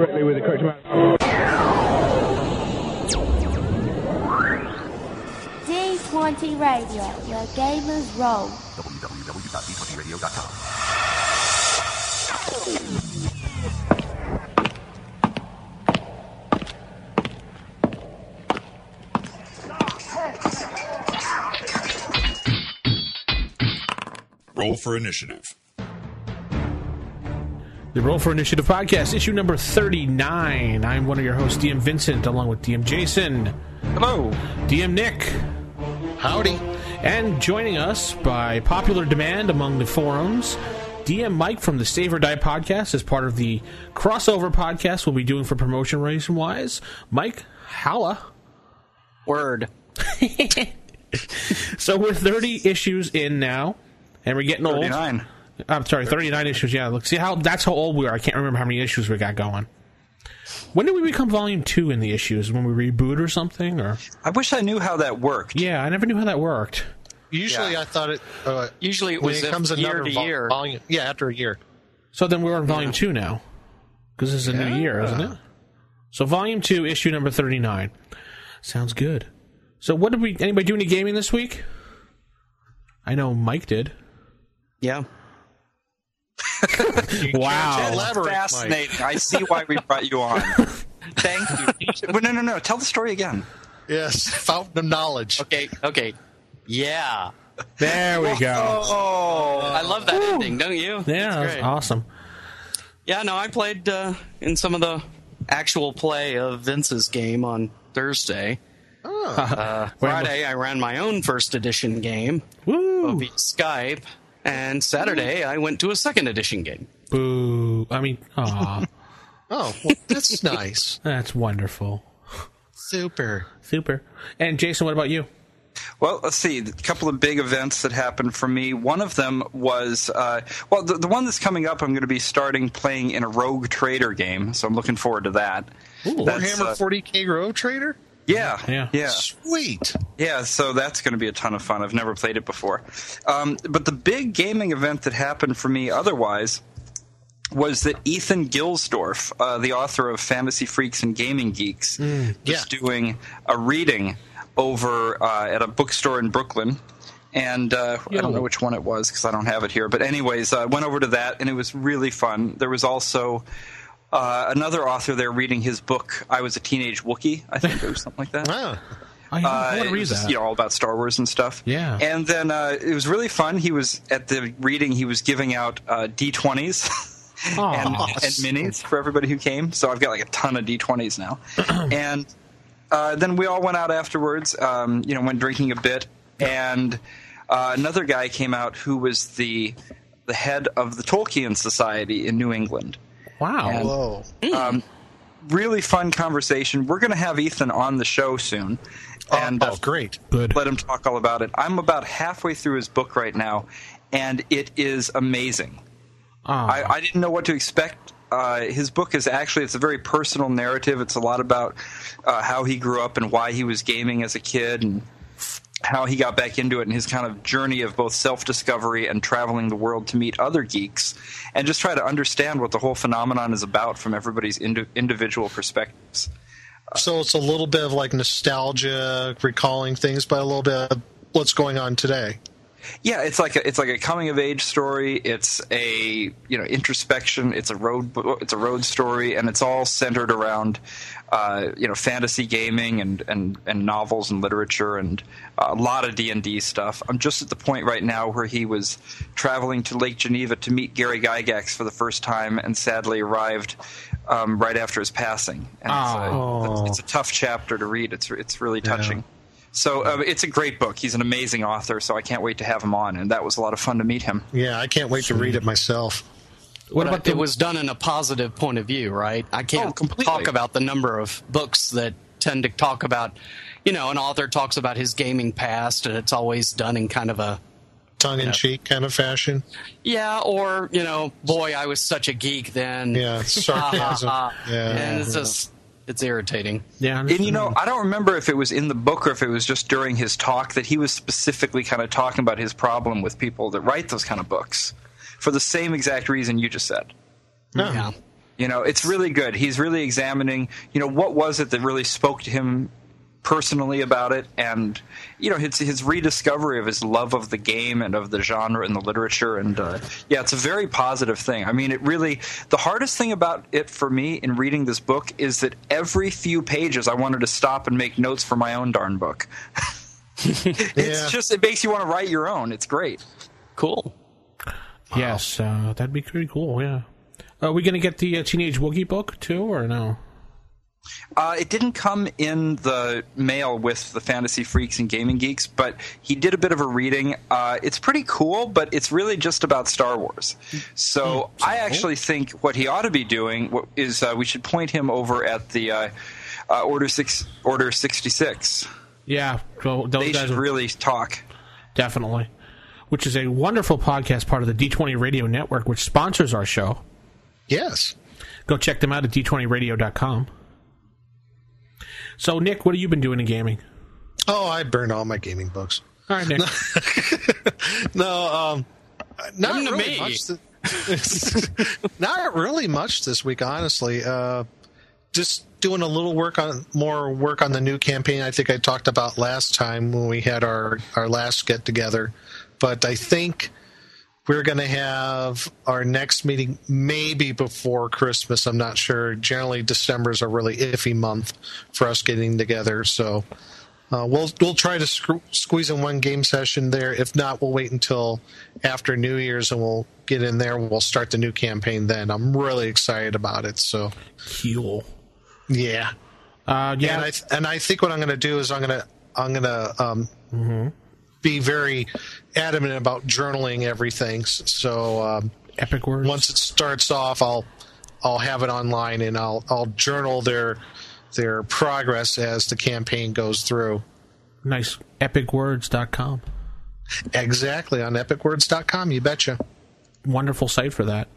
correctly with the correct amount. D20 Radio, where gamers roll. WWW radio.com Roll for initiative. The Roll for Initiative podcast, issue number 39. I'm one of your hosts, DM Vincent, along with DM Jason. Hello. DM Nick. Howdy. And joining us by popular demand among the forums, DM Mike from the Save or Die podcast as part of the crossover podcast we'll be doing for promotion reason wise. Mike, holla. Word. So we're 30 issues in now, and we're getting old. 39. I'm sorry, 39 issues. Yeah, look, see how that's how old we are. I can't remember how many issues we got going. When did we become volume two in the issues? When we reboot or something? Or I wish I knew how that worked. yeah, I never knew how that worked. Usually, Yeah. I thought it. Uh, Usually it when was it comes year to vol- year. volume. Yeah, after a year. So then we're on volume two now, because this is a new year, isn't it? So volume two, issue number 39. Sounds good. So what did we? Anybody do any gaming this week? I know Mike did. Yeah. Wow. Elaborate, Mike. Fascinating. I see why we brought you on. Thank you. But no, no, no. Tell the story again. Yes, fountain of knowledge. Okay. Okay. Yeah. There we go. Oh, I love that ending, don't you? Yeah, That's that's awesome. Yeah. No, I played uh, in some of the actual play of Vince's game on Thursday. Uh, Friday, I ran my own first edition game Woo! via Skype, and Saturday I went to a second edition game. Boo! I mean, aw, Oh, well, that's nice. that's wonderful. Super. Super. And Jason, what about you? Well, let's see. A couple of big events that happened for me. One of them was, uh, well, the, the one that's coming up, I'm going to be starting playing in a Rogue Trader game, so I'm looking forward to that. That's, Warhammer uh, 40k Rogue Trader. Yeah, Yeah. yeah, Sweet. yeah. So that's going to be a ton of fun. I've never played it before. Um, but the big gaming event that happened for me, otherwise, was that Ethan Gilsdorf, uh, the author of Fantasy Freaks and Gaming Geeks, yeah. was doing a reading over uh, at a bookstore in Brooklyn. And uh, I don't know which one it was because I don't have it here. But, anyways, I went over to that and it was really fun. There was also uh, another author there reading his book, I Was a Teenage Wookiee, I think, or something like that. Ah, I, I Uh, want to read that. you know, all about Star Wars and stuff. Yeah. And then uh, it was really fun. He was at the reading. He was giving out uh, D20s and, Aw. and minis for everybody who came. So I've got like a ton of D20s now. and uh, then we all went out afterwards. Um, you know, went drinking a bit, and uh, another guy came out who was the the head of the Tolkien Society in New England Wow. whoa. really fun conversation. We're going to have Ethan on the show soon, and oh, uh, great. Good. let him talk all about it. I'm about halfway through his book right now, and it is amazing. Aw. I, I didn't know what to expect. Uh, his book is actually it's a very personal narrative. It's a lot about uh, how he grew up and why he was gaming as a kid and how he got back into it and his kind of journey of both self-discovery and traveling the world to meet other geeks and just try to understand what the whole phenomenon is about from everybody's indi- individual perspectives. So it's a little bit of like nostalgia, recalling things, but a little bit of what's going on today. Yeah, it's like a, it's like a coming of age story. It's a you know introspection. It's a road it's a road story, and it's all centered around uh, you know fantasy gaming and, and, and novels and literature and uh, a lot of D and D stuff. I'm just at the point right now where he was traveling to Lake Geneva to meet Gary Gygax for the first time, and sadly arrived um, right after his passing. And it's, a, it's, it's a tough chapter to read. It's it's really touching. So uh, it's a great book. He's an amazing author, so I can't wait to have him on. And that was a lot of fun to meet him. Yeah, I can't wait to read it myself. what But about the it was done in a positive point of view, right? I can't Oh, talk about the number of books that tend to talk about, you know, an author talks about his gaming past, and it's always done in kind of a Tongue in cheek kind of fashion. yeah, or you know, boy, I was such a geek then. Yeah, sarcasm. Yeah. and it's just it's irritating. yeah? And you know, I don't remember if it was in the book or if it was just during his talk that he was specifically kind of talking about his problem with people that write those kind of books for the same exact reason you just said. No. Yeah. You know, it's really good. He's really examining, you know, what was it that really spoke to him personally about it and you know his his rediscovery of his love of the game and of the genre and the literature and uh, yeah it's a very positive thing i mean it really the hardest thing about it for me in reading this book is that every few pages i wanted to stop and make notes for my own darn book it's Yeah. just it makes you want to write your own it's great Cool. Yes, uh, that'd be pretty cool. Yeah. Are we going to get the uh, Teenage Wookiee book too, or no? Uh, it didn't come in the mail with the Fantasy Freaks and Gaming Geeks, but he did a bit of a reading. Uh, it's pretty cool, but it's really just about Star Wars. So I actually think what he ought to be doing is uh, we should point him over at the uh, uh, Order Six, Order Sixty Six. Yeah, well, those They guys should are really talk. definitely. Which is a wonderful podcast, part of the D20 Radio Network, which sponsors our show. Yes. Go check them out at d20radio.com. So, Nick, what have you been doing in gaming? Oh, I burned all my gaming books. All right, Nick. No, um, not Come really much. th- not really much this week, honestly. Uh, just doing a little work on more work on the new campaign. I think I talked about last time when we had our our last get together. But I think we're going to have our next meeting maybe before Christmas. I'm not sure. Generally, December is a really iffy month for us getting together. So uh, we'll we'll try to screw, squeeze in one game session there. If not, we'll wait until after New Year's and we'll get in there. We'll start the new campaign then. I'm really excited about it. So Cool. yeah, Uh, yeah, and I th- and I think what I'm going to do is I'm going to I'm going to um, be very adamant about journaling everything. So um, epic words. once it starts off, I'll I'll have it online and I'll I'll journal their their progress as the campaign goes through. nice. Epicwords.com. Exactly on epicwords.com. You betcha. Wonderful site for that.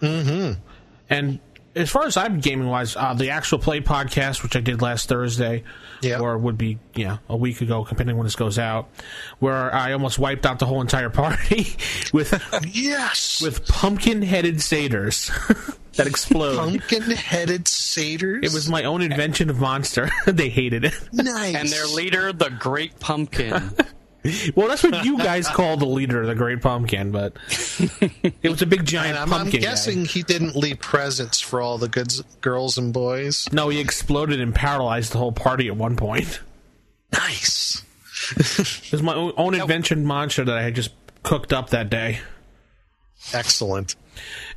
Mm-hmm. And as far as I'm gaming wise, uh, the actual play podcast, which I did last Thursday, Yeah. or would be yeah a week ago, depending when this goes out, where I almost wiped out the whole entire party with Yes. with pumpkin headed satyrs that explode. pumpkin-headed satyrs. It was my own invention of monster. they hated it. nice. And their leader, the Great Pumpkin. Well, that's what you guys call the leader, the Great Pumpkin, but it was a big giant I'm, I'm pumpkin. guy. guessing he didn't leave presents for all the good girls and boys. No, he exploded and paralyzed the whole party at one point. Nice. It was my own, own invention monster that I had just cooked up that day. Excellent.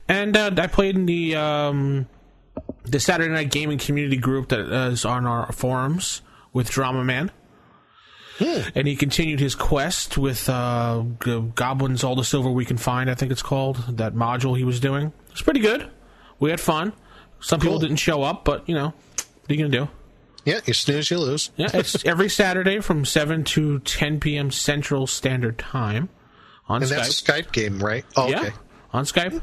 And uh, I played in the um, the Saturday Night Gaming community group that is on our forums with Drama Man. And he continued his quest with uh, Goblins All the Silver We Can Find, I think it's called, that module he was doing. It's pretty good. We had fun. Some people didn't show up, but, you know, what are you going to do? Yeah, you snooze, you lose. Yeah, it's every Saturday from 7 to 10 p.m. Central Standard Time on And Skype. that's a Skype game, right? Oh, yeah, okay. on Skype.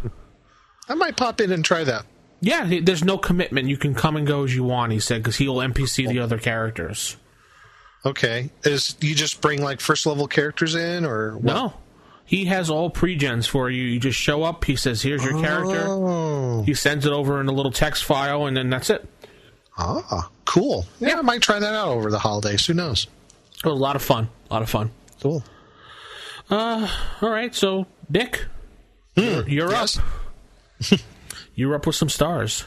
I might pop in and try that. Yeah, there's no commitment. You can come and go as you want, he said, because he'll NPC the other characters. Okay. Is you just bring like first level characters in or what? No. He has all pre-gens for you. You just show up, he says, here's your character. Oh. He sends it over in a little text file, and then that's it. Ah, cool. Yeah, I might try that out over the holidays. Who knows? It was a lot of fun. A lot of fun. Cool. All right, so, Nick, you're, you're yes. up. you're up with some stars.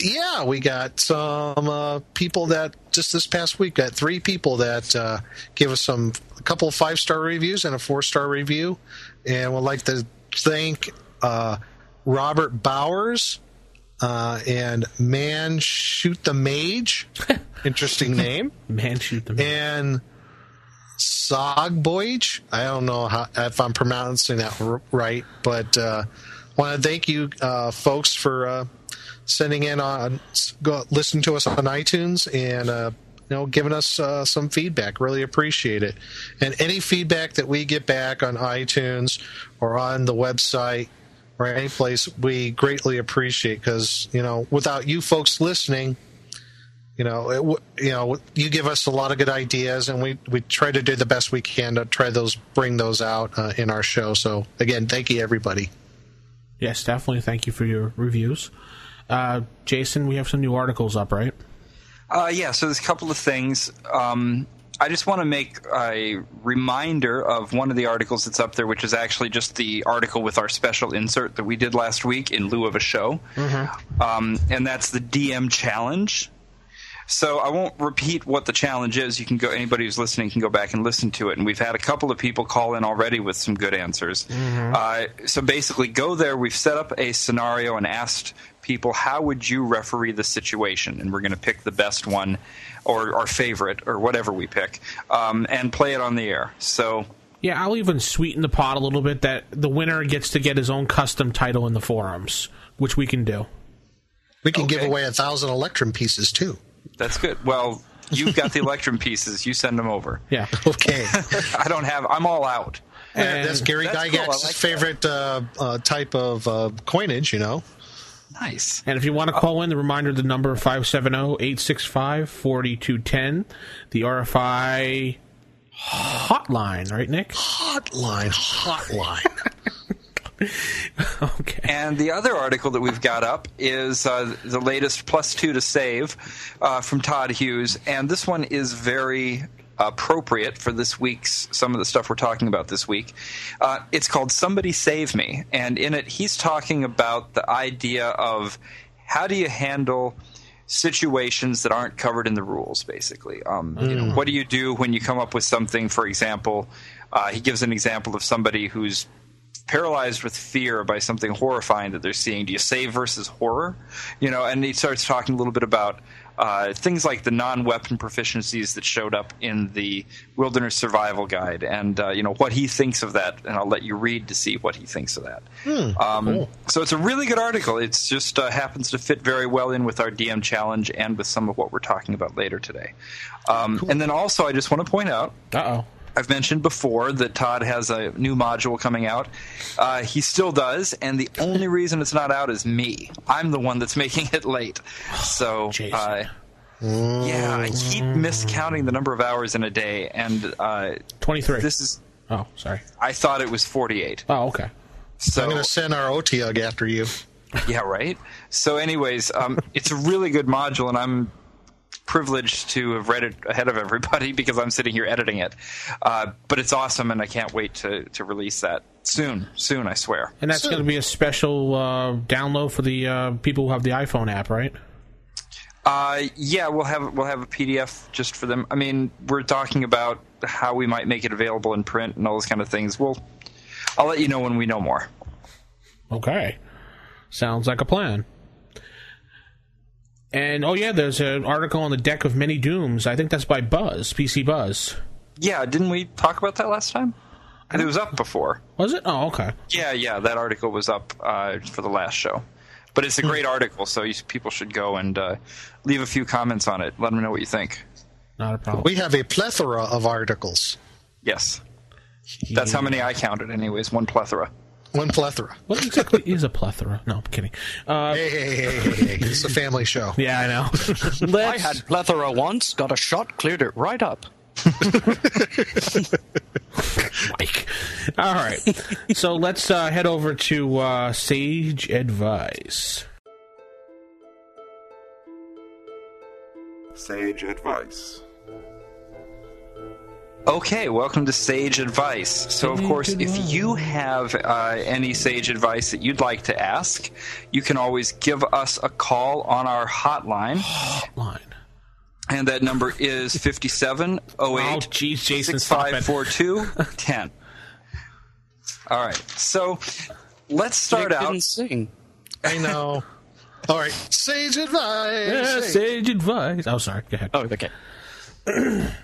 Yeah, we got some uh, people that just this past week got three people that uh, gave us some a couple of five star reviews and a four star review, and would like to thank uh, Robert Bowers uh, and Man Shoot the Mage, interesting name, Man, shoot them. and Sogboyge. I don't know how, if I'm pronouncing that right, but uh, want to thank you uh, folks for uh, sending in on go listen to us on iTunes and uh, you know giving us uh, some feedback. Really appreciate it. And any feedback that we get back on iTunes or on the website or any place, we greatly appreciate because you know without you folks listening you know, it, you know, you give us a lot of good ideas, and we we try to do the best we can to try those bring those out uh, in our show. So again, thank you everybody. Yes, definitely. Thank you for your reviews. Uh, Jason, we have some new articles up, right? Uh, yeah, so there's a couple of things. Um, I just want to make a reminder of one of the articles that's up there, which is actually just the article with our special insert that we did last week in lieu of a show. Mm-hmm. Um, and that's the DM challenge. So I won't repeat what the challenge is. You can go. Anybody who's listening can go back and listen to it. And we've had a couple of people call in already with some good answers. Mm-hmm. Uh, so basically, go there. We've set up a scenario and asked people how would you referee the situation, and we're going to pick the best one or our favorite or whatever we pick, um, and play it on the air. So. Yeah, I'll even sweeten the pot a little bit that the winner gets to get his own custom title in the forums, which we can do. We can okay. give away a thousand Electrum pieces too. That's good. Well, you've got the Electrum pieces. You send them over. Yeah. Okay. I don't have. I'm all out. And that's Gary that's Gygax's cool. like favorite uh, uh, type of uh, coinage. You know. Nice. And if you want to call in, the reminder: the number 570-865-4210, the RFI hotline, right, Nick? Hotline, hotline. okay. And the other article that we've got up is uh, the latest plus two to save uh, from Todd Hughes, and this one is very appropriate for this week's some of the stuff we're talking about this week. Uh, it's called "Somebody Save Me," and in it, he's talking about the idea of how do you handle situations that aren't covered in the rules. Basically, um, mm. you know, mm. what do you do when you come up with something? For example, uh, he gives an example of somebody who's paralyzed with fear by something horrifying that they're seeing. Do you save versus horror? You know, and he starts talking a little bit about uh, things like the non-weapon proficiencies that showed up in the Wilderness Survival Guide, and uh, you know what he thinks of that. And I'll let you read to see what he thinks of that. Hmm, um, cool. So it's a really good article. It just uh, happens to fit very well in with our DM challenge and with some of what we're talking about later today. Um, cool. And then also, I just want to point out. oh I've mentioned before that Todd has a new module coming out. Uh, he still does, and the only reason it's not out is me. I'm the one that's making it late. So, uh, yeah, I keep miscounting the number of hours in a day, and uh, 23. This is. Oh, sorry. I thought it was 48. Oh, okay. So I'm going to send our OTUG after you. Yeah, right. So, anyways, um, it's a really good module, and I'm privileged to have read it ahead of everybody because I'm sitting here editing it. Uh, but it's awesome, and I can't wait to, to release that soon. Soon, I swear. And that's going to be a special uh, download for the uh, people who have the iPhone app, right? Uh, yeah, we'll have we'll have a PDF just for them. I mean, we're talking about how we might make it available in print and all those kind of things. We'll, I'll let you know when we know more. Okay, sounds like a plan. And oh yeah, there's an article on the deck of many dooms. I think that's by Buzz, PC Buzz. Yeah, didn't we talk about that last time? And it was up before. Was it? Oh, okay. Yeah, yeah, that article was up uh, for the last show. But it's a great article, so you, people should go and uh, leave a few comments on it. Let them know what you think. Not a problem. We have a plethora of articles. Yes. That's how many I counted, anyways. One plethora. One plethora. What exactly is a plethora? No, I'm kidding. Uh, hey, hey, hey, hey, hey. It's a family show. Yeah, I know. I had plethora once, got a shot, cleared it right up. Mike. All right. So let's uh, head over to uh, Sage Advice. Sage Advice. Okay, welcome to Sage Advice. So, of course, if you have uh, any Sage advice that you'd like to ask, you can always give us a call on our hotline. Hotline. And that number is 5708 oh, geez, Jason, 6542 10. All right, so let's start Nick out. Didn't sing. I know. All right, Sage Advice. Yeah, Sage Advice. Oh, sorry. Go ahead. Oh, okay.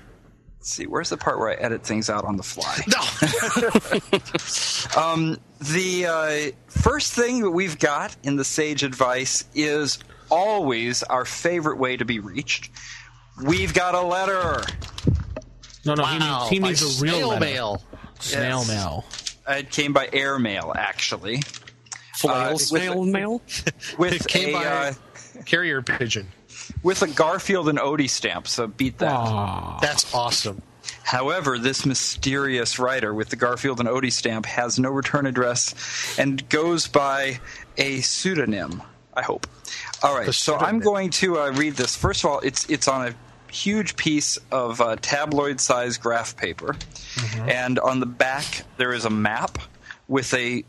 Let's see, where's the part where I edit things out on the fly? No. um, the uh, first thing that we've got in the Sage Advice is always our favorite way to be reached. We've got a letter. No, no, wow. he means, he means a real snail letter. mail. Snail Yes. mail. It came by air mail, actually, Flail Uh, snail mail? with It came a by uh, carrier pigeon. With a Garfield and Odie stamp. So beat that. Aw. That's awesome. However, this mysterious writer with the Garfield and Odie stamp has no return address and goes by a pseudonym. I hope. All right, so I'm going to uh, read this. First of all, it's it's on a huge piece of uh, tabloid-sized graph paper, mm-hmm. and on the back there is a map with a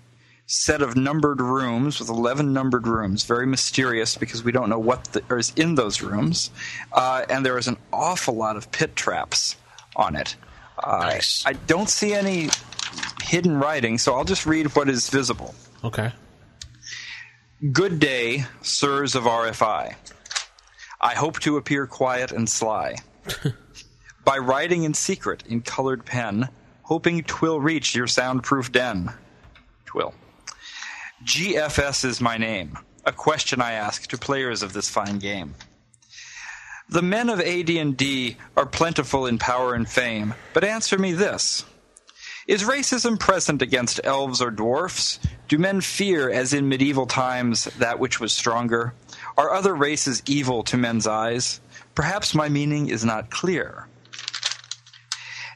set of numbered rooms with 11 numbered rooms. Very mysterious because we don't know what the, is in those rooms. Uh, and there is an awful lot of pit traps on it. Uh, nice. I don't see any hidden writing, so I'll just read what is visible. Okay. Good day, sirs of RFI. I hope to appear quiet and sly. By writing in secret in colored pen, hoping twill reach your soundproof den. Twill. GFS is my name, a question I ask to players of this fine game. The men of AD&D are plentiful in power and fame, but answer me this. Is racism present against elves or dwarfs? Do men fear, as in medieval times, that which was stronger? Are other races evil to men's eyes? Perhaps my meaning is not clear.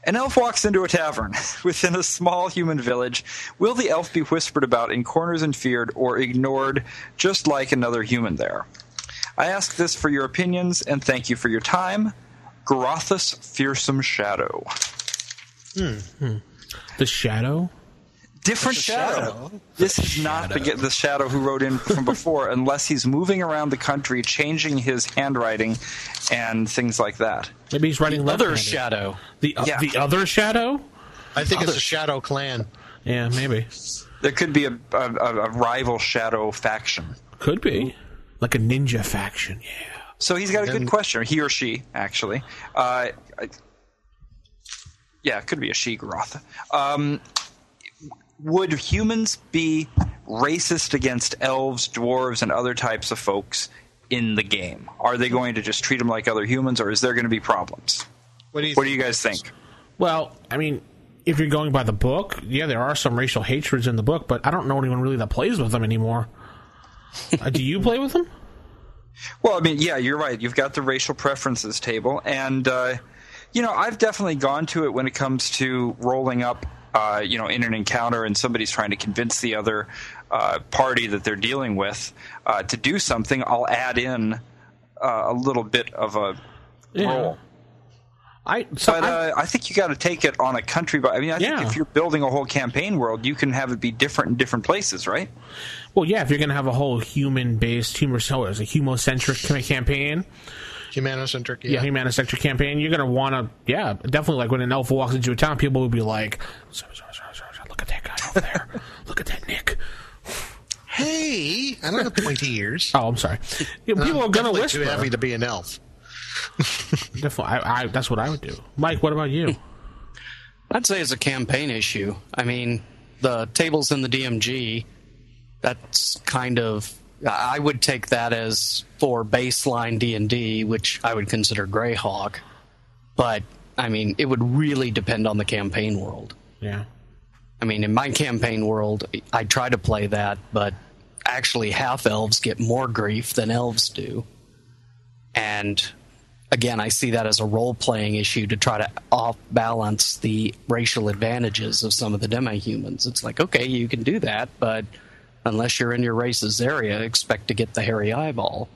An elf walks into a tavern within a small human village. Will the elf be whispered about in corners and feared or ignored just like another human there? I ask this for your opinions and thank you for your time. Grothus Fearsome Shadow. Hmm. hmm. The Shadow? Different shadow. shadow. This is not the, the shadow who wrote in from before, unless he's moving around the country, changing his handwriting and things like that. Maybe he's writing the other shadow. The uh, yeah. the other shadow. I think other. it's a shadow clan. Yeah, maybe. There could be a, a, a rival shadow faction. Could be like a ninja faction. Yeah. So he's got a good question. He or she, actually. Uh, yeah, it could be a she Groth. Um, would humans be racist against elves, dwarves, and other types of folks in the game? Are they going to just treat them like other humans, or is there going to be problems? What do you, what do you guys think? Well, I mean, if you're going by the book, yeah, there are some racial hatreds in the book, but I don't know anyone really that plays with them anymore. uh, do you play with them? Well, I mean, yeah, you're right. You've got the racial preferences table, and uh, you know, I've definitely gone to it when it comes to rolling up uh, you know, in an encounter and somebody's trying to convince the other uh, party that they're dealing with uh, to do something, I'll add in uh, a little bit of a yeah. role. I, so but I, uh, I think you got to take it on a country. By, I mean, I yeah. think if you're building a whole campaign world, you can have it be different in different places, right? Well, yeah. If you're going to have a whole human-based, humor, so a humocentric campaign, humanocentric, yeah, yeah humanocentric campaign, you're gonna want to, yeah, definitely. Like when an elf walks into a town, people will be like, "Look at that guy over there! Look at that Nick." Hey, I don't have pointy ears. Oh, I'm sorry. Yeah, um, people are gonna whisper. Too heavy to be an elf. definitely, I, I, that's what I would do. Mike, what about you? I'd say it's a campaign issue. I mean, the tables in the DMG. That's kind of I would take that as for baseline D and D, which I would consider Greyhawk. But I mean, it would really depend on the campaign world. Yeah. I mean, in my campaign world, I try to play that, but actually, half elves get more grief than elves do. And again, I see that as a role playing issue to try to off balance the racial advantages of some of the demi humans. It's like, okay, you can do that, but unless you're in your race's area, expect to get the hairy eyeball.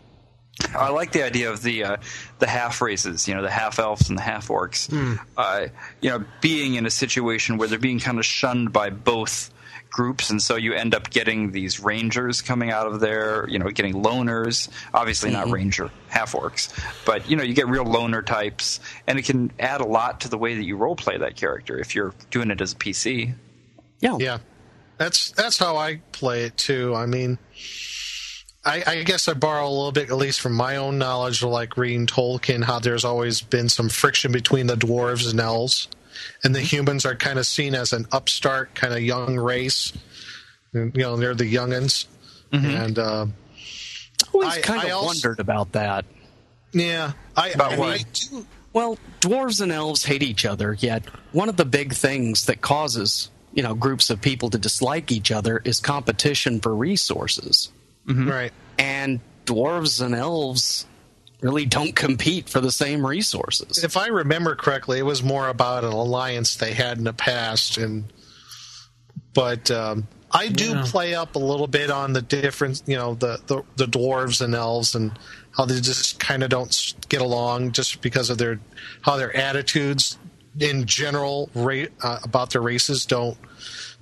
I like the idea of the uh, the half races, you know, the half elves and the half orcs. Mm. Uh, you know, being in a situation where they're being kind of shunned by both groups, and so you end up getting these rangers coming out of there. You know, getting loners. Obviously, mm-hmm. not ranger half orcs, but you know, you get real loner types, and it can add a lot to the way that you role play that character if you're doing it as a PC. Yeah, yeah. That's that's how I play it too. I mean, I, I, guess I borrow a little bit, at least from my own knowledge, of like reading Tolkien, how there's always been some friction between the dwarves and elves, and the humans are kind of seen as an upstart, kind of young race. You know, they're the youngins, mm-hmm. and uh, I always I, kind I of also, wondered about that. Yeah, I, about I, what? do. Well, dwarves and elves hate each other, yet one of the big things that causes you know groups of people to dislike each other is competition for resources. Mm-hmm. Right. And dwarves and elves really don't compete for the same resources. If I remember correctly, it was more about an alliance they had in the past, and but um, I do Yeah. play up a little bit on the difference, you know, the, the the dwarves and elves and how they just kind of don't get along just because of their how their attitudes in general ra- uh, about their races don't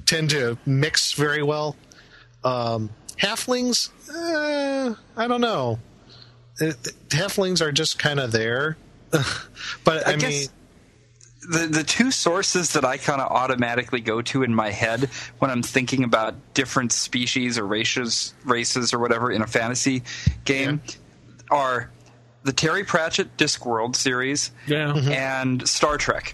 tend to mix very well. Um, halflings, eh, I don't know. Uh, halflings are just kind of there, but I, I mean, guess- the the two sources that I kind of automatically go to in my head when I'm thinking about different species or races races or whatever in a fantasy game are the Terry Pratchett Discworld series Yeah. and Star Trek.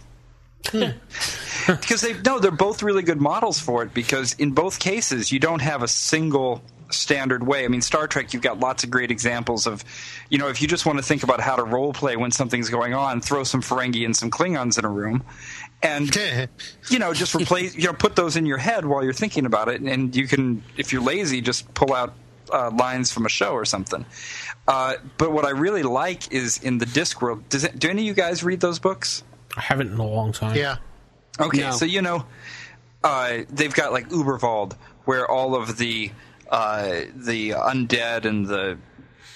Because they no, they're both really good models for it. Because in both cases, you don't have a single standard way. I mean, Star Trek, you've got lots of great examples of, you know, if you just want to think about how to role play when something's going on, throw some Ferengi and some Klingons in a room, and you know, just replace, you know, put those in your head while you're thinking about it, and you can, if you're lazy, just pull out uh, lines from a show or something. Uh, but what I really like is in the Discworld. Does it, do any of you guys read those books? I haven't in a long time. yeah, Okay, No. so you know, uh, they've got like Uberwald, where all of the uh, the undead and the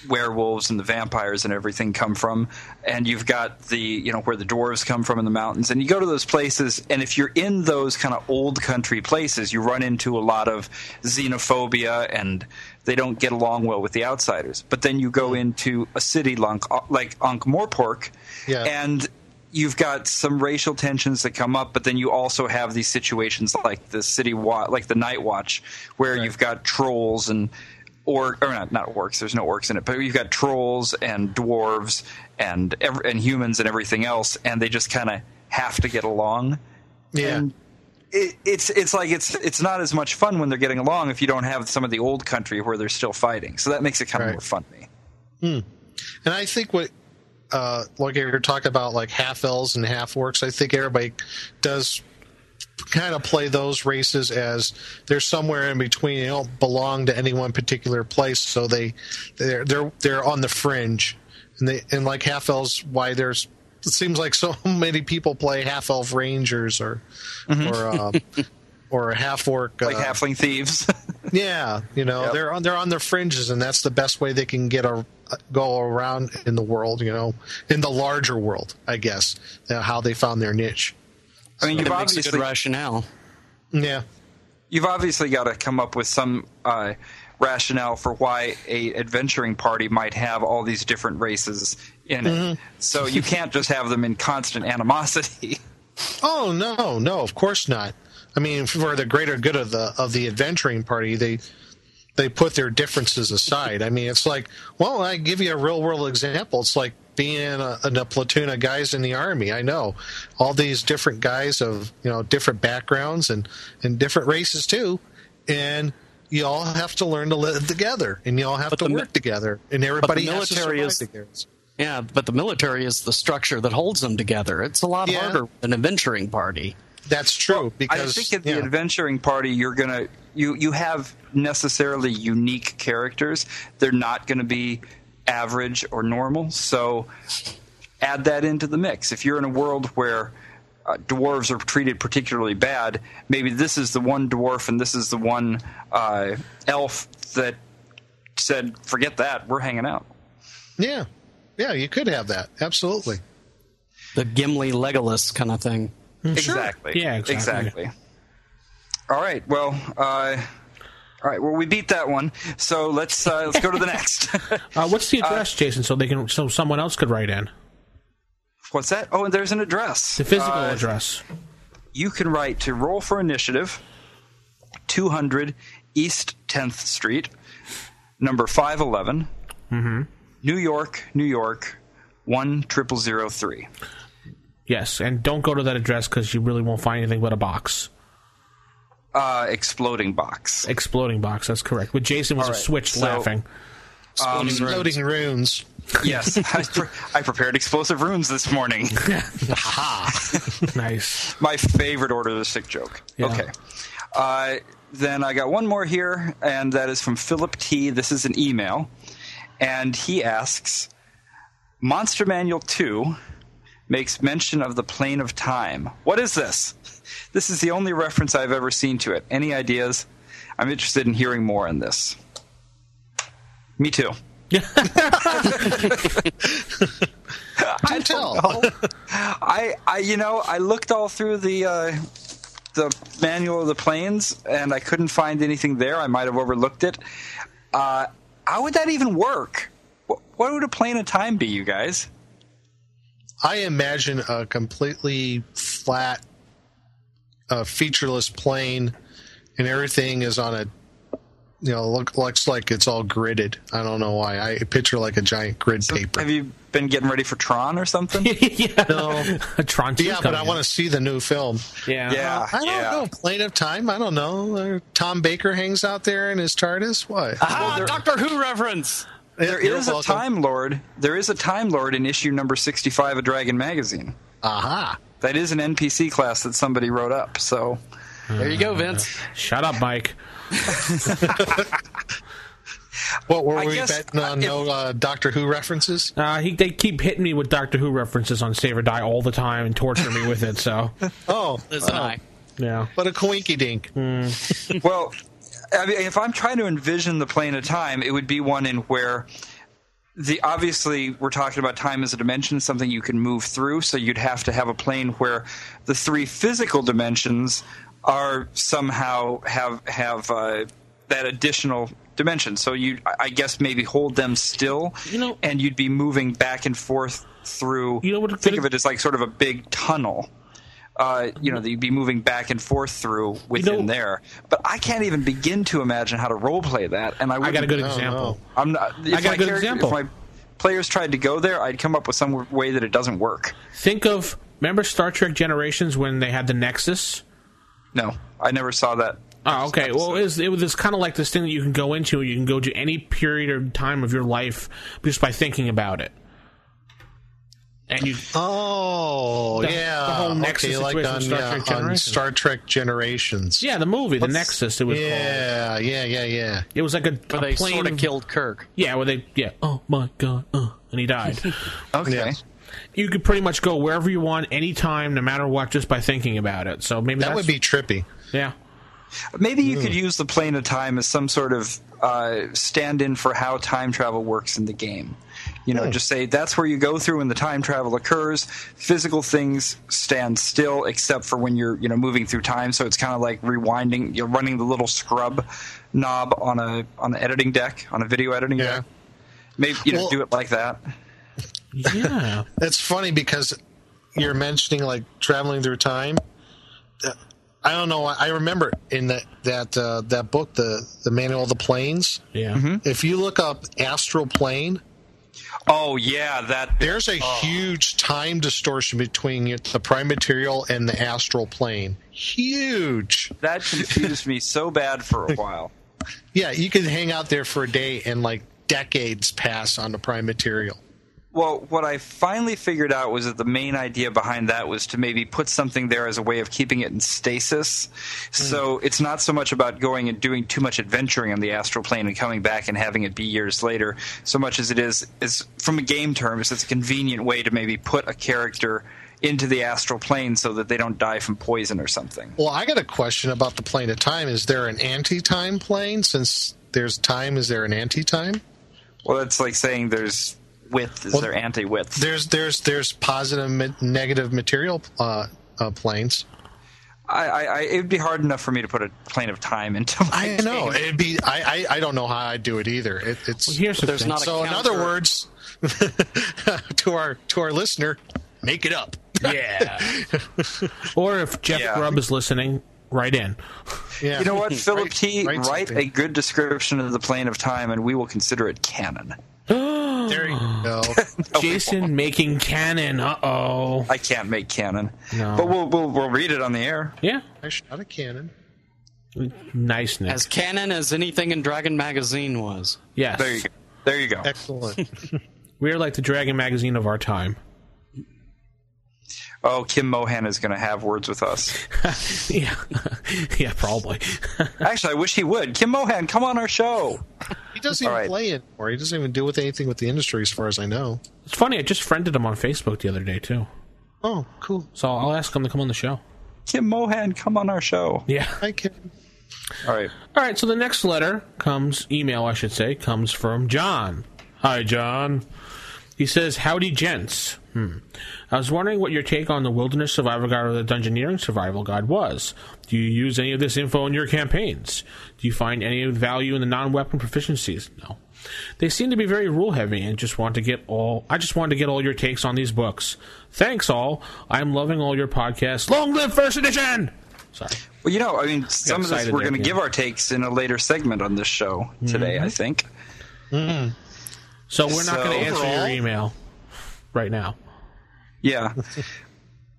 werewolves and the vampires and everything come from, and you've got the you know where the dwarves come from in the mountains, and you go to those places, and if you're in those kind of old country places, you run into a lot of xenophobia and they don't get along well with the outsiders. But then you go into a city like like Ankh-Morpork, Yeah. and you've got some racial tensions that come up, but then you also have these situations like the city wa- like the Night Watch, where you've got trolls and or or not, not orcs. There's no orcs in it, but you've got trolls and dwarves and ev- and humans and everything else, and they just kind of have to get along. yeah. And it, it's it's like it's it's not as much fun when they're getting along if you don't have some of the old country where they're still fighting. So that makes it kind of Right. more fun to me. Hmm. And I think what, uh, like you're talking about, like half elves and half orcs. I think everybody does kind of play those races as they're somewhere in between. They don't belong to any one particular place, so they they're they're they're on the fringe. And they and like half elves, why there's it seems like so many people play half elf rangers or or uh, or half orc Mm-hmm. Like uh, halfling thieves. yeah, you know Yep. they're on they're on the fringes, and that's the best way they can get a go around in the world. You know, in the larger world, I guess uh, how they found their niche. I mean, It you've makes a good obviously rationale. Yeah, you've obviously got to come up with some uh, rationale for why a adventuring party might have all these different races in it. So you can't just have them in constant animosity. Oh no, no, of course not. I mean, for the greater good of the of the adventuring party, they they put their differences aside. I mean, it's like, well, I give you a real world example. It's like being in a, a platoon of guys in the army. I know all these different guys of you know different backgrounds and and different races too, and you all have to learn to live together, and you all have But to the work together, and everybody has to military survive is- together. Yeah, but the military is the structure that holds them together. It's a lot Yeah. harder than an adventuring party. That's true because I think at the yeah. adventuring party, you're gonna you you have necessarily unique characters. They're not going to be average or normal. So add that into the mix. If you're in a world where uh, dwarves are treated particularly bad, maybe this is the one dwarf and this is the one uh, elf that said, "Forget that. We're hanging out." yeah, yeah, you could have that absolutely. The Gimli Legolas kind of thing. Exactly. Yeah, exactly. Exactly. All right. Well, uh, all right. Well, we beat that one. So let's uh, let's go to the next. Uh, what's the address, Jason, so they can so someone else could write in What's that? Oh, and there's an address. the physical Uh, address? You can write to Roll for Initiative, 200 East 10th Street, number 511, Mm-hmm. New York, New York, one triple zero three. Yes, and don't go to that address because you really won't find anything but a box, Uh, exploding box. exploding box. That's correct. But Jason was All a right, switch so- laughing. Exploding runes. Yes, I, pre- I prepared explosive runes this morning. nice. my favorite Order of the Stick joke. Yeah. Okay. Uh, then I got one more here, and that is from Philip T. This is an email, and he asks Monster Manual 2 makes mention of the plane of time. What is this? This is the only reference I've ever seen to it. Any ideas? I'm interested in hearing more on this. Me too. I tell. know. I, I, you know, I looked all through the uh, the manual of the planes, and I couldn't find anything there. I might have overlooked it. Uh, how would that even work? What, what would a plane of time be, you guys? I imagine a completely flat, uh, featureless plane, and everything is on a, you know, look, looks like it's all gridded. I don't know why. I picture like a giant grid paper. Have you been getting ready for Tron or something? yeah. No. Tron Yeah, but I want to see the new film. Yeah. yeah, I don't yeah. know. Plane of Time. I don't know. Uh, Tom Baker hangs out there in his TARDIS. What? Ah, Doctor Who reference. There You're is a. Time Lord. There is a Time Lord in issue number sixty-five of Dragon magazine. Aha. That is an NPC class that somebody wrote up. So There you go, Vince. Shut up, Mike. What were I we guess, betting on? uh, no uh, Doctor Who references. Uh, he, they keep hitting me with Doctor Who references on Save or Die all the time and torture me with it. So, Oh, Listen, I. yeah. what a coinky dink. well, I mean, if I'm trying to envision the plane of time, it would be one in where the obviously we're talking about time as a dimension, something you can move through. So you'd have to have a plane where the three physical dimensions are somehow have have uh, that additional dimension. So you, I guess, maybe hold them still, You know- and you'd be moving back and forth through. You know what- Think of it as like sort of a big tunnel. Uh, you know, that you'd be moving back and forth through within know- there. But I can't even begin to imagine how to role play that. And I, I got a good example. I'm not. I got a good example. If my players tried to go there, I'd come up with some way that it doesn't work. Think of remember Star Trek Generations when they had the Nexus. No, I never saw that. Oh, okay. Well, it was, it was kind of like this thing that you can go into. You can go to any period or time of your life just by thinking about it. And you, Oh, The- yeah. the whole Nexus okay, like situation on, Star yeah, Trek on Generations. Star Trek Generations. yeah, the movie, the Nexus. It was called. Yeah, yeah, yeah, yeah. It was like a, Where a they plane. sort of killed Kirk. yeah, where they yeah. Oh my god, uh, and he died. Okay. Yeah. you could pretty much go wherever you want, anytime, no matter what, just by thinking about it. So maybe That would be trippy. yeah. Maybe you could use the plane of time as some sort of uh, stand-in for how time travel works in the game. You know, just say that's where you go through when the time travel occurs. Physical things stand still, except for when you're you know moving through time. So it's kind of like rewinding. You're running the little scrub knob on a on the editing deck on a video editing Yeah. deck. Maybe you know Well- do it like that. Yeah. It's funny because you're mentioning like traveling through time. Uh, I don't know. I remember in that that uh, that book, the the manual of the planes. Yeah. If you look up astral plane, Oh yeah, that there's a oh. huge time distortion between the prime material and the astral plane. Huge. that confused me so bad for a while. Yeah, you can hang out there for a day and like decades pass on the prime material. Well, what I finally figured out was that the main idea behind that was to maybe put something there as a way of keeping it in stasis. Hmm. So it's not so much about going and doing too much adventuring on the astral plane and coming back and having it be years later, so much as it is is from a game terms, it's a convenient way to maybe put a character into the astral plane so that they don't die from poison or something. Well, I got a question about the plane of time. Is there an anti-time plane? Since there's time, is there an anti-time? Well, that's like saying there's width, is Well, there anti width? There's there's there's negative material uh, uh, planes. I, I, I, it'd be hard enough for me to put a plane of time into my I know game. it'd be. I, I I don't know how I'd do it either. It, it's Well, here's There's thing. not a so. In other words, to our to our listener, make it up. yeah. or if Jeff Yeah. Grubb is listening, write in. Yeah. You know what, Philip T? write Write, something. a good description of the plane of time, and we will consider it canon. There you go. Jason making canon. Uh oh. I can't make canon, No. but we'll, we'll we'll read it on the air. Yeah. I shot a cannon. Nice, Nick. As canon as anything in Dragon Magazine was. yes. There you go. There you go. Excellent. We are like the Dragon magazine of our time. Oh, Kim Mohan is going to have words with us. yeah. yeah, probably. Actually, I wish he would. Kim Mohan, come on our show. He doesn't All even right. play it or he doesn't even deal with anything with the industry, as far as I know. it's funny. I just friended him on Facebook the other day, too. Oh, cool. So I'll ask him to come on the show. Kim Mohan, come on our show. Yeah. Hi, Kim. All right. All right, so the next letter comes, email, I should say, comes from John. Hi, John. He says, Howdy, gents. Hmm. I was wondering what your take on the Wilderness Survival Guide or the Dungeoneering Survival Guide was. Do you use any of this info in your campaigns? Do you find any value in the non weapon proficiencies? No. They seem to be very rule heavy and just want to get all I just wanted to get all your takes on these books. Thanks all. I'm loving all your podcasts. Long live first edition! Sorry. Well, you know, I mean, some of this we're going to give our takes in a later segment on this show today. I think. So we're not So going to answer your email right now. Yeah.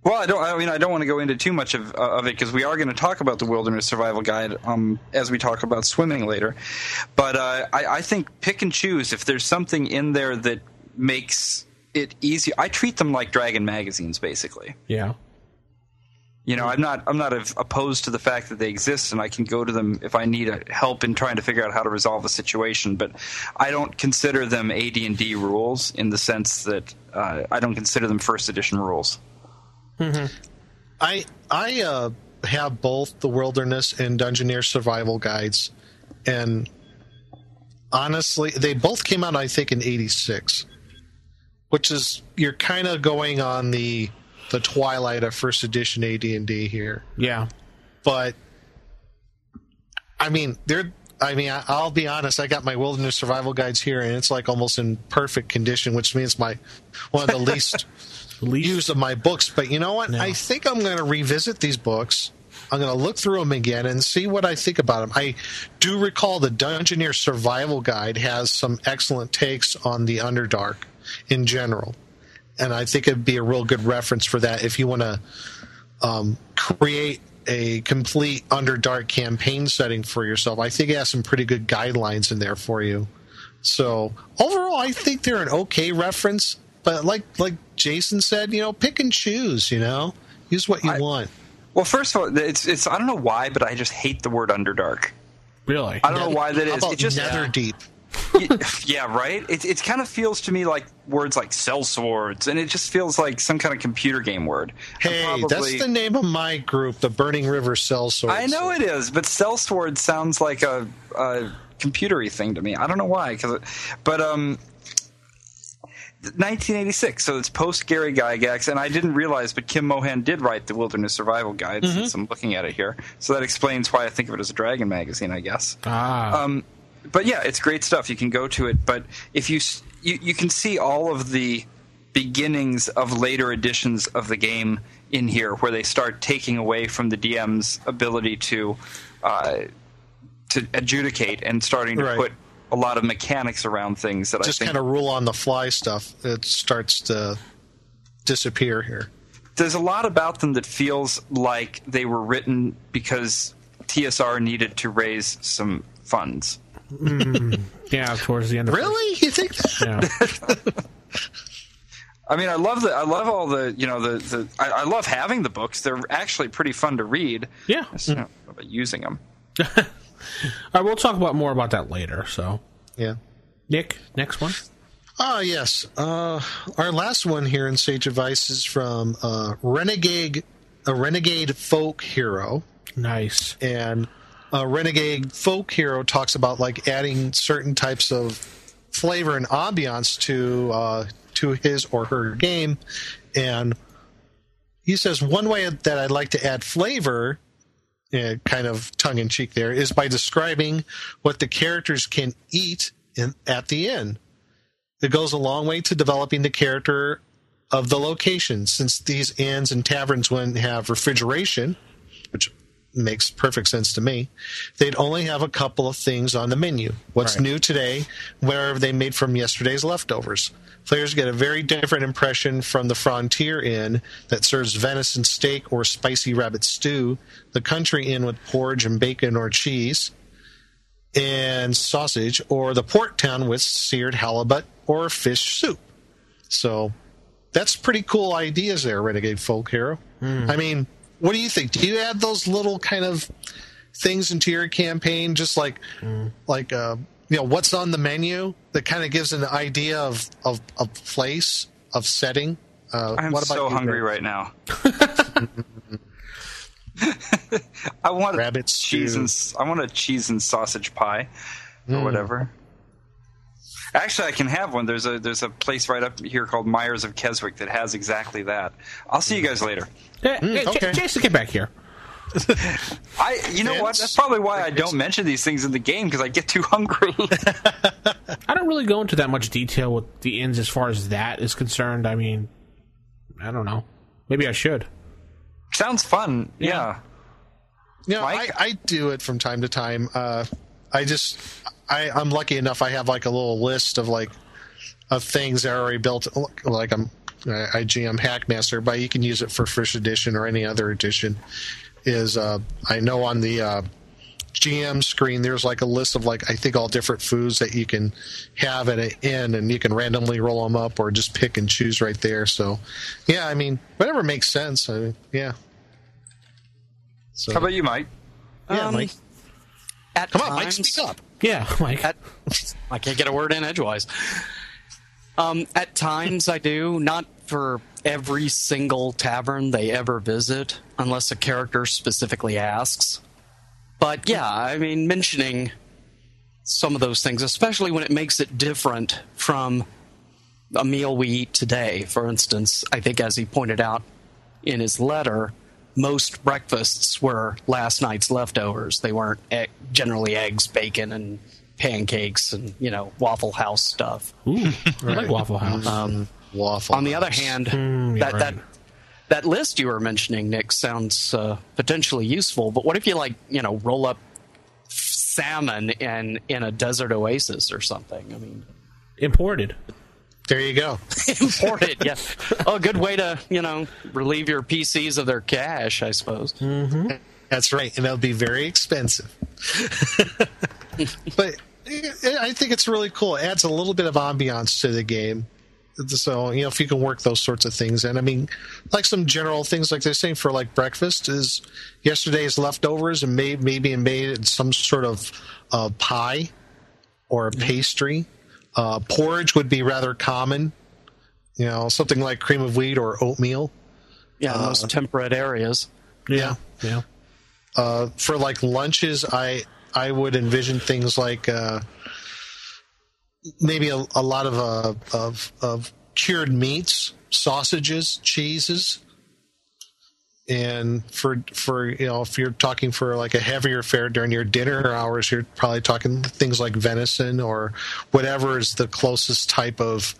Well, I don't. I mean, I don't want to go into too much of uh, of it because we are going to talk about the Wilderness Survival Guide um, as we talk about swimming later. But uh, I, I think pick and choose if there's something in there that makes it easy. I treat them like Dragon magazines, basically. Yeah. You know, I'm not I'm not opposed to the fact that they exist, and I can go to them if I need uh, help in trying to figure out how to resolve a situation. But I don't consider them AD and D rules in the sense that uh, I don't consider them first edition rules. I I uh, have both the wilderness and Dungeoneer survival guides, and honestly, they both came out I think in '86, which is you're kind of going on the the twilight of first edition AD and D here. Yeah. But I mean, they're. I mean, I, I'll be honest. I got my wilderness survival guides here, and it's like almost in perfect condition, which means my one of the least Least- used of my books. But you know what? I think I'm going to revisit these books. I'm going to look through them again and see what I think about them. I do recall the Dungeoneer Survival Guide has some excellent takes on the Underdark in general, and I think it'd be a real good reference for that if you want to um, create a complete Underdark campaign setting for yourself. I think it has some pretty good guidelines in there for you. So overall, I think they're an okay reference. But like like Jason said, you know, pick and choose. You know, use what you I- want. Well, first of all, it's it's I don't know why, but I just hate the word Underdark. Really? I don't know why that is. How is. about It just Nether Deep. yeah, right. It it kind of feels to me like words like sellswords, and it just feels like some kind of computer game word. Hey, probably- that's the name of my group, the Burning River Sellswords. I know it is, but sellsword sounds like a, a computery thing to me. I don't know why, cause it, but um. 1986, so it's post Gary Gygax, and I didn't realize, but Kim Mohan did write the Wilderness Survival Guide. Since I'm looking at it here, so that explains why I think of it as a Dragon magazine, I guess. ah. Um, but yeah, it's great stuff. You can go to it, but if you you, you can see all of the beginnings of later editions of the game in here, where they start taking away from the DM's ability to uh, to adjudicate and starting to Right. put a lot of mechanics around things that Just I Just kind of rule on the fly stuff. It starts to disappear here. there's a lot about them that feels like they were written because TSR needed to raise some funds. Yeah, towards the end of Really? You think? That? Yeah. I mean, I love the, I love all the, you know, the, the, I, I love having the books. They're actually pretty fun to read. Yeah. It's, you know, about using them. All right, we'll talk about more about that later. So, Yeah. Nick, next one. Ah, yes. Uh, our last one here in Sage Advice is from uh, Renegade, a Renegade folk hero. Nice. and a renegade folk hero talks about like adding certain types of flavor and ambiance to uh, to his or her game. And he says one way that i'd like to add flavor uh, kind of tongue in cheek there is by describing what the characters can eat in, at the inn it goes a long way to developing the character of the location since these inns and taverns wouldn't have refrigeration which makes perfect sense to me. They'd only have a couple of things on the menu. What's Right. new today, whatever they made from yesterday's leftovers. Players get a very different impression from the Frontier Inn that serves venison steak or spicy rabbit stew, the Country Inn with porridge and bacon or cheese and sausage, or the Port Town with seared halibut or fish soup. So that's pretty cool ideas there, Renegade Folk Hero. Hmm. I mean, what do you think? Do you add those little kind of things into your campaign, just like like uh, you know what's on the menu that kind of gives an idea of of, of place of setting? Uh, I'm what about so you, hungry Greg? right now. I want Rabbit cheese stew. and s- I want a cheese and sausage pie or Mm. whatever. Actually, I can have one. There's a there's a place right up here called Myers of Keswick that has exactly that. I'll see you guys later. Hey, hey, J- okay. Jason, get back here. I you know what? That's probably why I don't mention these things in the game because I get too hungry. I don't really go into that much detail with the ins as far as that is concerned. I mean, I don't know. Maybe I should. Sounds fun. Yeah. Yeah, I, I do it from time to time. Uh, I just, I, I'm lucky enough. I have like a little list of like of things that are already built. Like I'm, I GM Hackmaster, but you can use it for first edition or any other edition. Is uh, I know on the uh, GM screen there's like a list of like I think all different foods that you can have at an inn, and you can randomly roll them up or just pick and choose right there. So, yeah, I mean whatever makes sense. I mean, yeah. So, How about you, Mike? yeah, Um, Mike. At Come on, Mike, speak up. Yeah, Mike. At, I can't get a word in edgewise. Um, at times I do, not for every single tavern they ever visit, unless a character specifically asks. But yeah, I mean, mentioning some of those things, especially when it makes it different from a meal we eat today. For instance, I think as he pointed out in his letter, most breakfasts were last night's leftovers. They weren't e- generally eggs, bacon, and pancakes, and you know Waffle House stuff. Ooh, I like Waffle House. Um, Waffle. on the other hand, Mm, you're that that that list you were mentioning, Nick, sounds uh, potentially useful. But what if you like, you know, roll up salmon in in a desert oasis or something? I mean, Imported. There you go. imported, yeah. Oh, a good way to you know relieve your PCs of their cash, I suppose. That's right, and that'll be very expensive. but I think it's really cool. It adds a little bit of ambiance to the game. So you know, if you can work those sorts of things, and I mean, like some general things, like they're saying for like breakfast is yesterday's leftovers, and maybe maybe made it some sort of uh, pie or a pastry. Uh, porridge would be rather common. You know, something like cream of wheat or oatmeal. Yeah, in most temperate areas. Yeah. Yeah. Uh, for like lunches, I I would envision things like uh, maybe a, a lot of uh, of of cured meats, sausages, cheeses, and for for you know if you're talking for like a heavier fare during your dinner hours, you're probably talking things like venison or whatever is the closest type of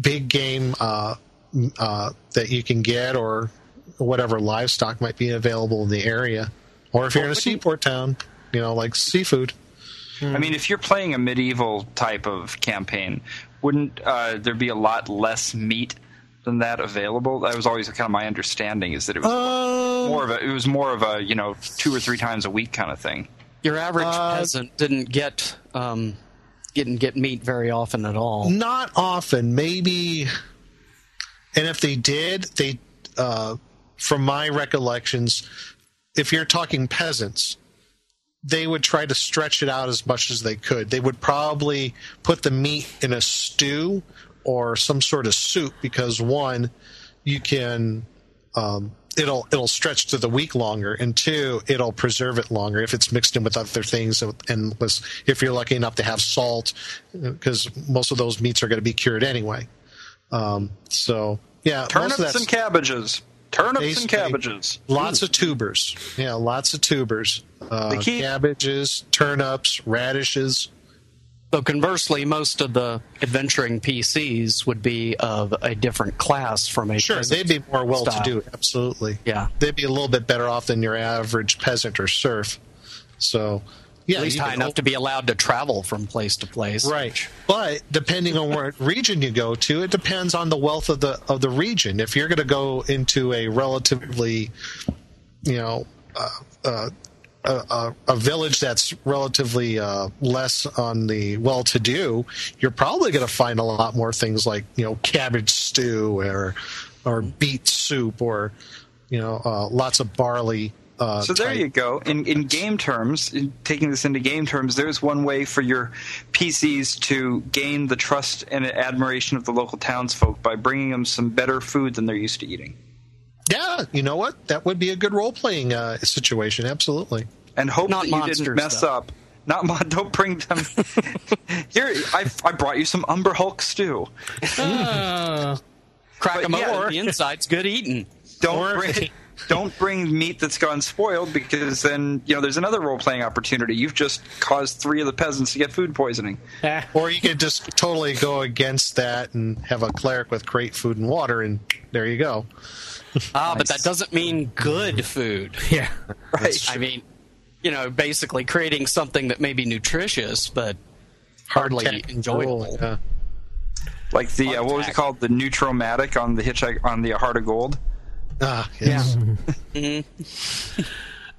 big game uh, uh, that you can get or whatever livestock might be available in the area. Or if you're in a seaport town, you know, like seafood. I mean, if you're playing a medieval type of campaign, wouldn't uh, there be a lot less meat than that available? That was always kind of my understanding is that it was Uh, more of a it was more of a you know two or three times a week kind of thing. Your average Uh, peasant didn't get um, didn't get meat very often at all. not often, maybe. And if they did, they, uh, from my recollections, if you're talking peasants, they would try to stretch it out as much as they could. They would probably put the meat in a stew or some sort of soup because one, you can um, it'll it'll stretch to the week longer, and two, it'll preserve it longer if it's mixed in with other things, and if you're lucky enough to have salt, because most of those meats are going to be cured anyway. Um, so yeah, Turnips and cabbages. Turnips and cabbages. Lots of tubers. Yeah, lots of tubers. Uh, The key- cabbages, turnips, radishes. So conversely, most of the adventuring PCs would be of a different class from a Sure, they'd be more well-to-do, Absolutely. Yeah. They'd be a little bit better off than your average peasant or serf. So, yeah. At least high enough to be allowed to travel from place to place. Right, but depending on what region you go to, it depends on the wealth of the of the region. If you're going to go into a relatively, you know, uh, uh, a, a, village that's relatively uh, less on the well-to-do, you're probably going to find a lot more things like you know cabbage stew or or beet soup or you know uh, lots of barley. Uh, So there type- you go. In in game terms, in taking this into game terms, there's one way for your PCs to gain the trust and admiration of the local townsfolk by bringing them some better food than they're used to eating. Yeah, you know what? That would be a good role playing uh, situation. Absolutely. And hope Not that you didn't mess though. up. Not mon- don't bring them. Here, I, I brought you some Umber Hulk stew. Uh, Crack But them yeah, open. The inside's good eating. Don't Or- bring don't bring meat that's gone spoiled because then you know there's another role playing opportunity. You've just caused three of the peasants to get food poisoning. eh. Or you could just totally go against that and have a cleric with great food and water, and there you go. Ah, but that doesn't mean good food. yeah. Right. I mean, you know, basically creating something that may be nutritious, but hardly Tech enjoyable. role, yeah. Like the uh, what was it called? The Nutrimatic on the hitchhike on the Heart of Gold. Ah, yes.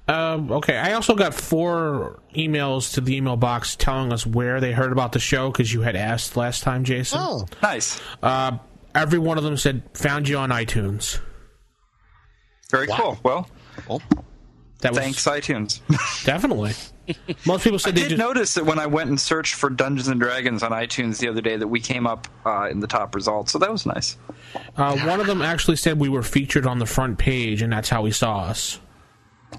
Um, okay, I also got four emails to the email box telling us where they heard about the show because you had asked last time, Jason. Oh, Nice, Uh, every one of them said found you on iTunes. very cool. Well, That was thanks iTunes. definitely. Most people I said they did just notice that when I went and searched for Dungeons and Dragons on iTunes the other day that we came up uh, in the top results, so that was nice. uh, one of them actually said we were featured on the front page, and that's how he saw us.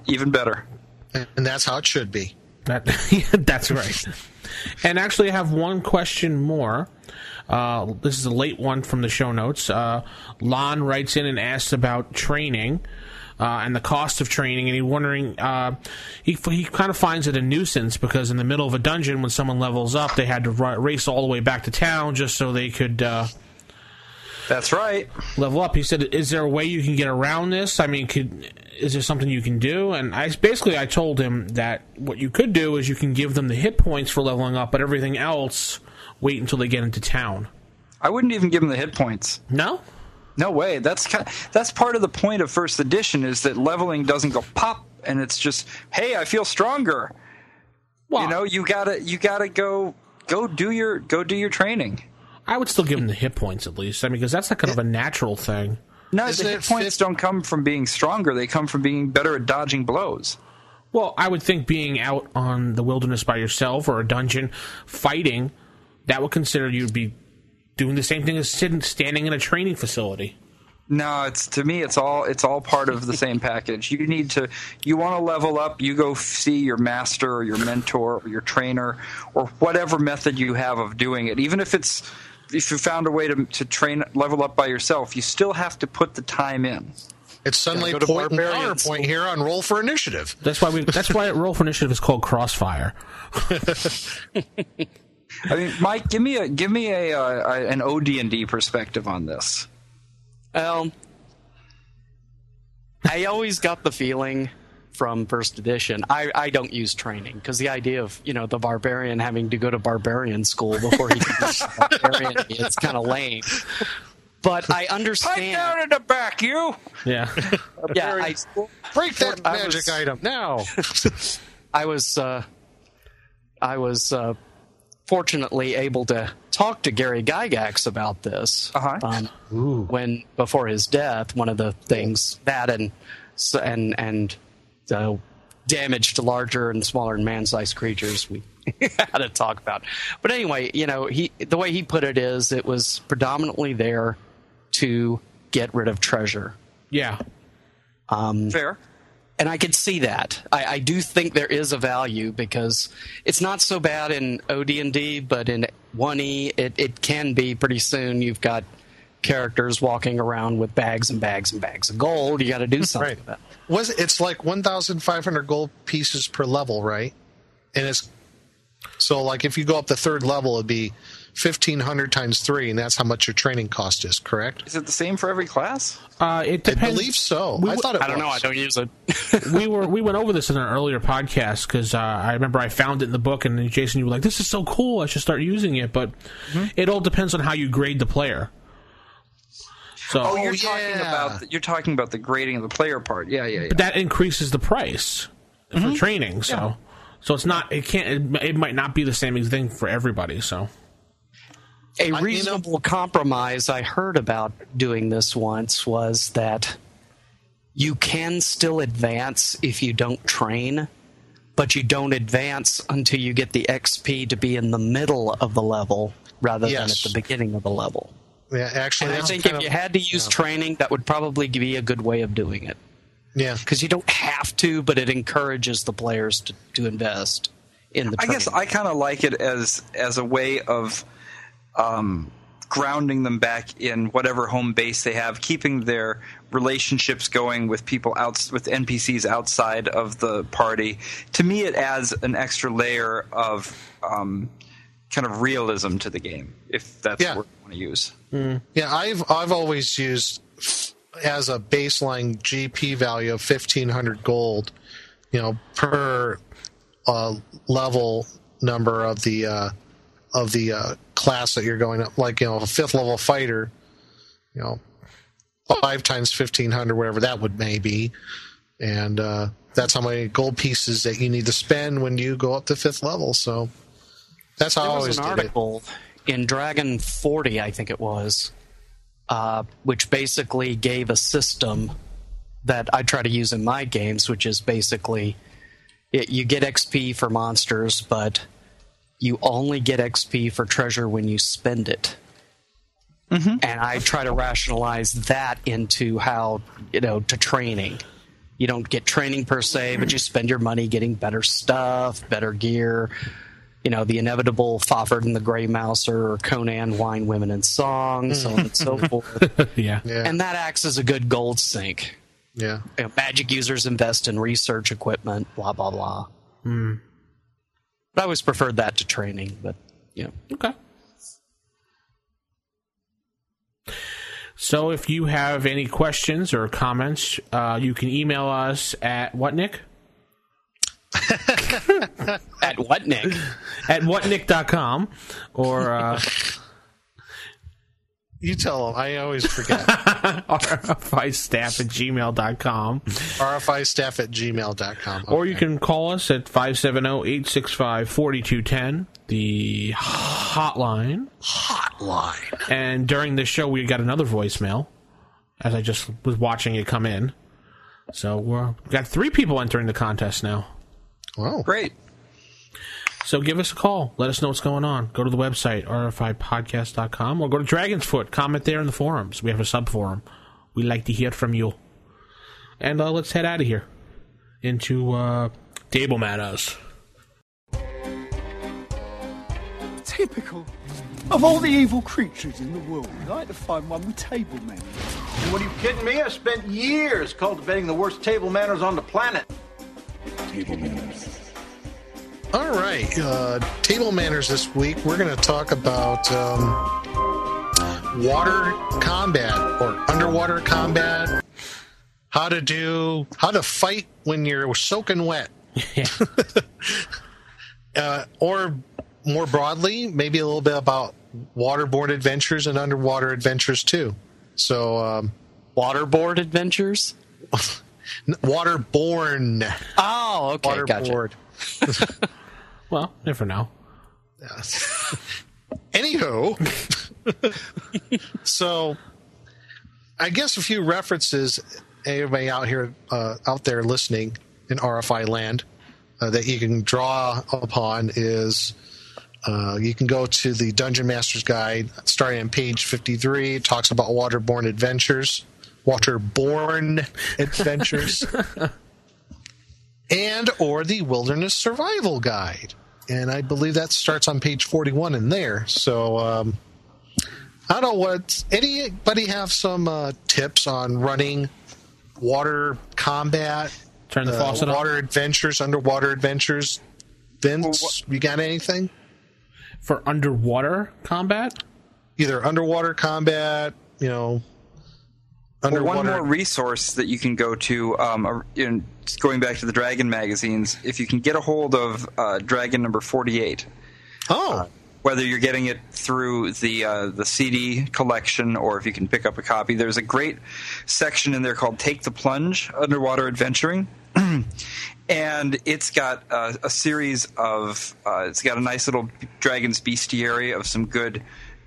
Even better. and that's how it should be. That that's right. and actually, I have one question more. Uh, this is a late one from the show notes. Uh, Lon writes in and asks about training uh, and the cost of training, and he's wondering. Uh, he he kind of finds it a nuisance because in the middle of a dungeon, when someone levels up, they had to ri- race all the way back to town just so they could. Uh, That's right. level up. He said, "Is there a way you can get around this? I mean, could is there something you can do?" And I basically I told him that what you could do is you can give them the hit points for leveling up, but everything else wait until they get into town. I wouldn't even give them the hit points. No, No way. That's ki that's part of the point of first edition is that leveling doesn't go pop, and it's just, hey, I feel stronger. well, You know, you gotta you gotta go go do your go do your training. I would still give them the hit points at least. I mean, because that's not kind of a natural thing. No, Isn't the hit points fif- don't come from being stronger. They come from being better at dodging blows. Well, I would think being out on the wilderness by yourself or a dungeon fighting, that would consider you'd be doing the same thing as sitting standing in a training facility. No, it's to me, it's all it's all part of the same package. You need to, you want to level up. You go see your master or your mentor or your trainer or whatever method you have of doing it. Even if it's if you found a way to to train level up by yourself, you still have to put the time in. It's suddenly go to point and Barbarian counterpoint here on Roll for Initiative. That's why we. That's why Roll for Initiative is called Crossfire. I mean, Mike, give me a give me a, uh, a an OD and D perspective on this. Um, I always got the feeling from first edition. I, I don't use training because the idea of you know the barbarian having to go to barbarian school before he can use barbarian it's kind of lame. But I Pipe understand. down in the back, you. Yeah. yeah, I, Break that I magic was- item now. I was uh, I was uh, fortunately able to talk to Gary Gygax about this Uh-huh. um, when before his death. One of the things that and and and the damage to larger and smaller and man-sized creatures we had to talk about. But anyway, you know, he the way he put it is it was predominantly there to get rid of treasure. Yeah. Fair. And I could see that. I, I do think there is a value because it's not so bad in OD&D, but in 1E, it, it can be pretty soon. You've got characters walking around with bags and bags and bags of gold. You got to do something Right. with that. Was it's like 1,500 gold pieces per level, right? And it's so like if you go up the third level, it'd be 1,500 times three, and that's how much your training cost is. Correct? Is it the same for every class? Uh, it I believe so. We I w- thought it I don't know. I don't use it. we were we went over this in an earlier podcast because uh, I remember I found it in the book and Jason, you were like, "This is so cool! I should start using it." But it all depends on how you grade the player. So Oh, you're yeah. talking about the, you're talking about the grading of the player part. Yeah, yeah, yeah. but that increases the price for training. So so it's not it can't it, it might not be the same thing for everybody. So A know- reasonable compromise I heard about doing this once was that you can still advance if you don't train, but you don't advance until you get the XP to be in the middle of the level rather than at the beginning of the level. Yeah, actually, And I think if of- you had to use training, that would probably be a good way of doing it. yeah, Because you don't have to, but it encourages the players to, to invest in the I guess I kind of like it as as a way of um, grounding them back in whatever home base they have, keeping their relationships going with people out with NPCs outside of the party. To me, it adds an extra layer of um, kind of realism to the game, if that's Yeah. what you want to use. yeah. I've I've always used as a baseline GP value of fifteen hundred gold, you know, per uh, level number of the uh, of the uh, class that you're going up. Like you know, a fifth level fighter, you know, five times fifteen hundred, whatever that would may be, and uh, that's how many gold pieces that you need to spend when you go up to fifth level. So that's how I There always was an did it. article in Dragon 40, I think it was, uh, which basically gave a system that I try to use in my games, which is basically it, you get XP for monsters, but you only get XP for treasure when you spend it. Mm-hmm. And I try to rationalize that into how, you know, to training. You don't get training per se, but you spend your money getting better stuff, better gear, you know, the inevitable Fafhrd and the Grey Mouser or Conan, Wine, Women, and Song, so on and so mm. forth. yeah. Yeah, And that acts as a good gold sink. yeah. You know, magic users invest in research equipment, blah, blah, blah. Hmm. But I always preferred that to training, but, yeah. Okay. So if you have any questions or comments, uh, you can email us at what, Nick? At what, Nick? At whatnick.com or uh, You tell them. I always forget. rfi staff at gmail.com. RFI staff at gmail.com. Or you can call us at 570-865-4210, the hotline. hotline. And during the show, we got another voicemail as I just was watching it come in. So we're, we got three people entering the contest now. Wow. Great. So give us a call. Let us know what's going on. Go to the website, rfipodcast.com, or go to Dragonsfoot. Comment there in the forums. We have a sub forum. We like to hear from you. And uh, let's head out of here into uh, Table Manners. Typical. Of all the evil creatures in the world, I like to find one with table manners. What are you kidding me? I spent years cultivating the worst table manners on the planet. Table manners. All right. Uh, table manners this week. We're going to talk about um, water combat or underwater combat. How to do, how to fight when you're soaking wet. uh, or more broadly, maybe a little bit about waterborne adventures and underwater adventures too. So, um, Waterboard adventures? waterborne. Oh, okay, gotcha. Well, never know. Anywho, so I guess a few references, everybody out here, uh, out there listening in RFI land, uh, that you can draw upon is uh, you can go to the Dungeon Master's Guide, starting on page 53. It talks about waterborne adventures, waterborne adventures, and or the Wilderness Survival Guide. And I believe that starts on page 41 in there. So, um, I don't know what. Anybody have some uh, tips on running water combat, Turn the uh, faucet on. water adventures, underwater adventures? Vince, you got anything? For underwater combat? Either underwater combat, you know, Well, one more resource that you can go to, um, uh, in, going back to the Dragon magazines, if you can get a hold of uh, Dragon number 48, oh, whether you're getting it through the uh, the CD collection or if you can pick up a copy, there's a great section in there called "Take the Plunge: Underwater Adventuring." and it's got uh, a series of uh, it's got a nice little dragon's bestiary of some good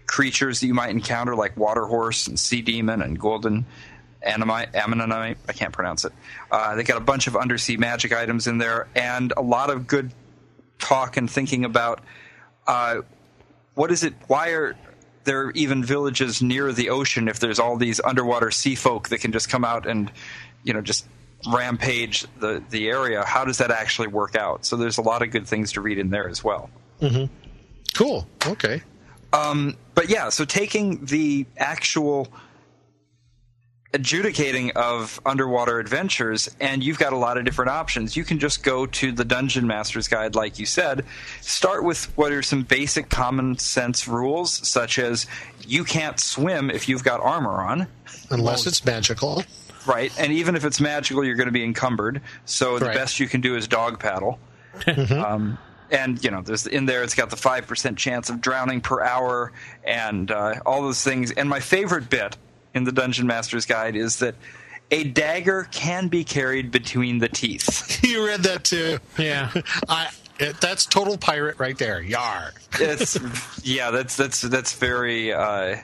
creatures that you might encounter like water horse and sea demon and golden Ammonite, I can't pronounce it. Uh, they got a bunch of undersea magic items in there and a lot of good talk and thinking about uh, what is it? Why are there are even villages near the ocean if there's all these underwater sea folk that can just come out and you know just rampage the the area how does that actually work out so there's a lot of good things to read in there as well Cool. Okay. Um, but yeah so taking the actual adjudicating of underwater adventures and you've got a lot of different options. You can just go to the dungeon master's guide like you said. Start with what are some basic common sense rules such as you can't swim if you've got armor on. Unless it's magical. right and even if it's magical you're going to be encumbered. So the Right. best you can do is dog paddle. Um, and you know there's in there it's got the 5% chance of drowning per hour and uh, all those things and my favorite bit in the dungeon master's guide is that a dagger can be carried between the teeth you read that too. Yeah. I. It, that's total pirate right there. Yar. it's yeah that's that's that's very uh,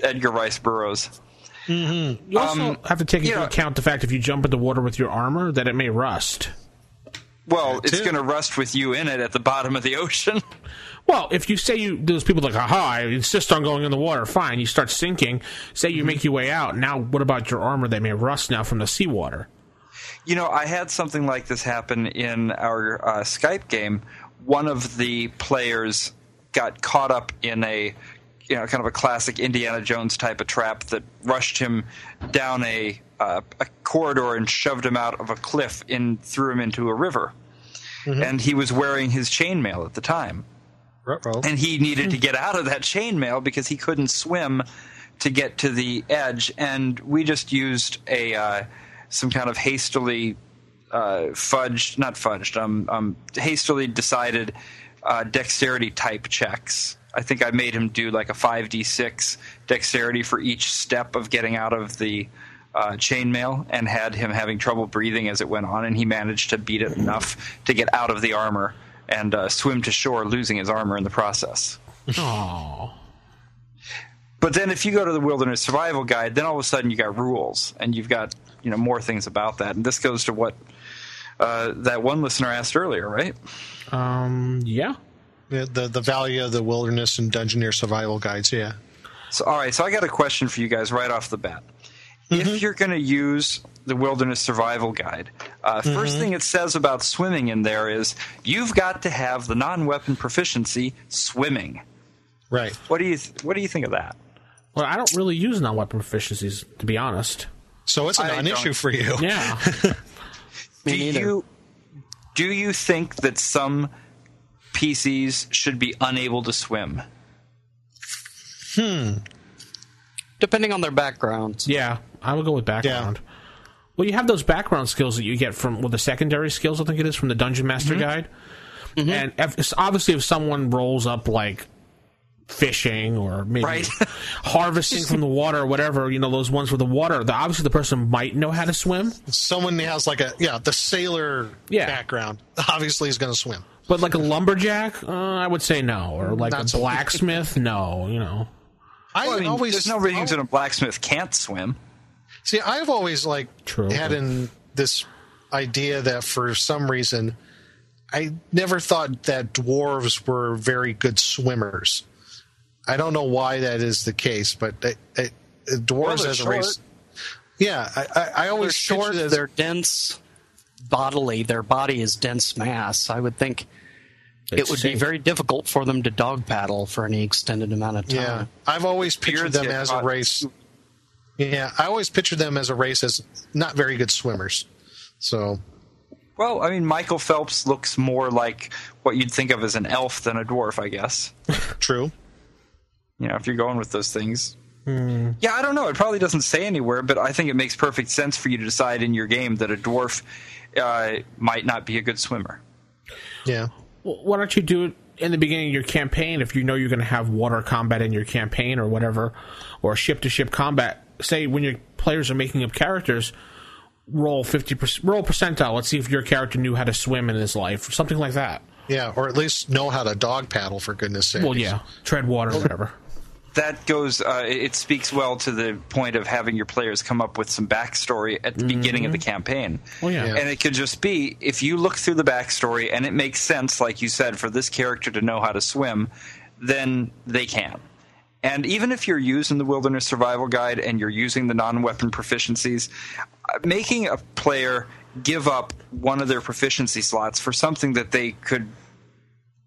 edgar rice burroughs You also have to take into yeah. account the fact if you jump in the water with your armor that it may rust. Well it's going to rust with you in it at the bottom of the ocean Well, if you say you those people like, aha, I insist on going in the water, fine. You start sinking. Say you make your way out. Now, what about your armor that may rust now from the seawater? You know, I had something like this happen in our uh, Skype game. One of the players got caught up in a, you know, kind of a classic Indiana Jones type of trap that rushed him down a uh, a corridor and shoved him out of a cliff and threw him into a river. And he was wearing his chainmail at the time Ruh-roh. and he needed to get out of that chainmail because he couldn't swim to get to the edge. And we just used a uh, some kind of hastily uh, fudged, not fudged, um, um, hastily decided uh, dexterity type checks. I think I made him do like a five d six dexterity for each step of getting out of the uh, chainmail, and had him having trouble breathing as it went on, and he managed to beat it enough to get out of the armor and uh, swim to shore, losing his armor in the process. Oh, But then if you go to the Wilderness Survival Guide, then all of a sudden you got rules and you've got you know more things about that. And this goes to what uh, that one listener asked earlier, right? um, yeah. the, the the value of the wilderness and dungeoneer survival guides. Yeah. So all right, so I got a question for you guys right off the bat. If you're going to use the Wilderness Survival Guide, uh, 1st thing it says about swimming in there is you've got to have the non-weapon proficiency swimming. Right. What do you What do you think of that? Well, I don't really use non-weapon proficiencies, to be honest. So it's a I non-issue for you. Yeah. do you do you think that some PCs should be unable to swim? Hmm. Depending on their backgrounds. yeah, I would go with background. Well, you have those background skills that you get from, well, the secondary skills, I think it is, from the Dungeon Master mm-hmm. Guide. Mm-hmm. And if, obviously, if someone rolls up, like, fishing or maybe Right. harvesting from the water or whatever, you know, those ones with the water, the, obviously the person might know how to swim. Someone has like a yeah the sailor Yeah. background. Obviously, is going to swim. But like a lumberjack, uh, I would say no. Or mm, like Not a so- blacksmith, no, you know. I, Well, I mean, always there's no reason a blacksmith can't swim. See, I've always like True. had in this idea that for some reason I never thought that dwarves were very good swimmers. I don't know why that is the case, but they, they, dwarves they're as a short. race. Yeah, I, I, I They're always short, as- they're dense bodily, their body is dense mass. I would think it would be very difficult for them to dog paddle for any extended amount of time. Yeah, I've always pictured Beards them get as a race. Yeah, I always pictured them as a race as not very good swimmers. So Well, I mean, Michael Phelps looks more like what you'd think of as an elf than a dwarf, I guess. true. You know, if you're going with those things. Yeah, I don't know. It probably doesn't say anywhere, but I think it makes perfect sense for you to decide in your game that a dwarf uh, might not be a good swimmer. Yeah. Well, why don't you do it in the beginning of your campaign if you know you're going to have water combat in your campaign or whatever, or ship to ship combat? Say when your players are making up characters, roll fifty percent, roll percentile. Let's see if your character knew how to swim in his life, or something like that. Yeah, or at least know how to dog paddle for goodness sake. Well, yeah, tread water, whatever. that goes uh, it it speaks well to the point of having your players come up with some backstory at the beginning of the campaign Well, yeah. Yeah. and it could just be if you look through the backstory and it makes sense like you said for this character to know how to swim then they can. And even if you're using the Wilderness Survival Guide and you're using the non weapon proficiencies, uh, making a player give up one of their proficiency slots for something that they could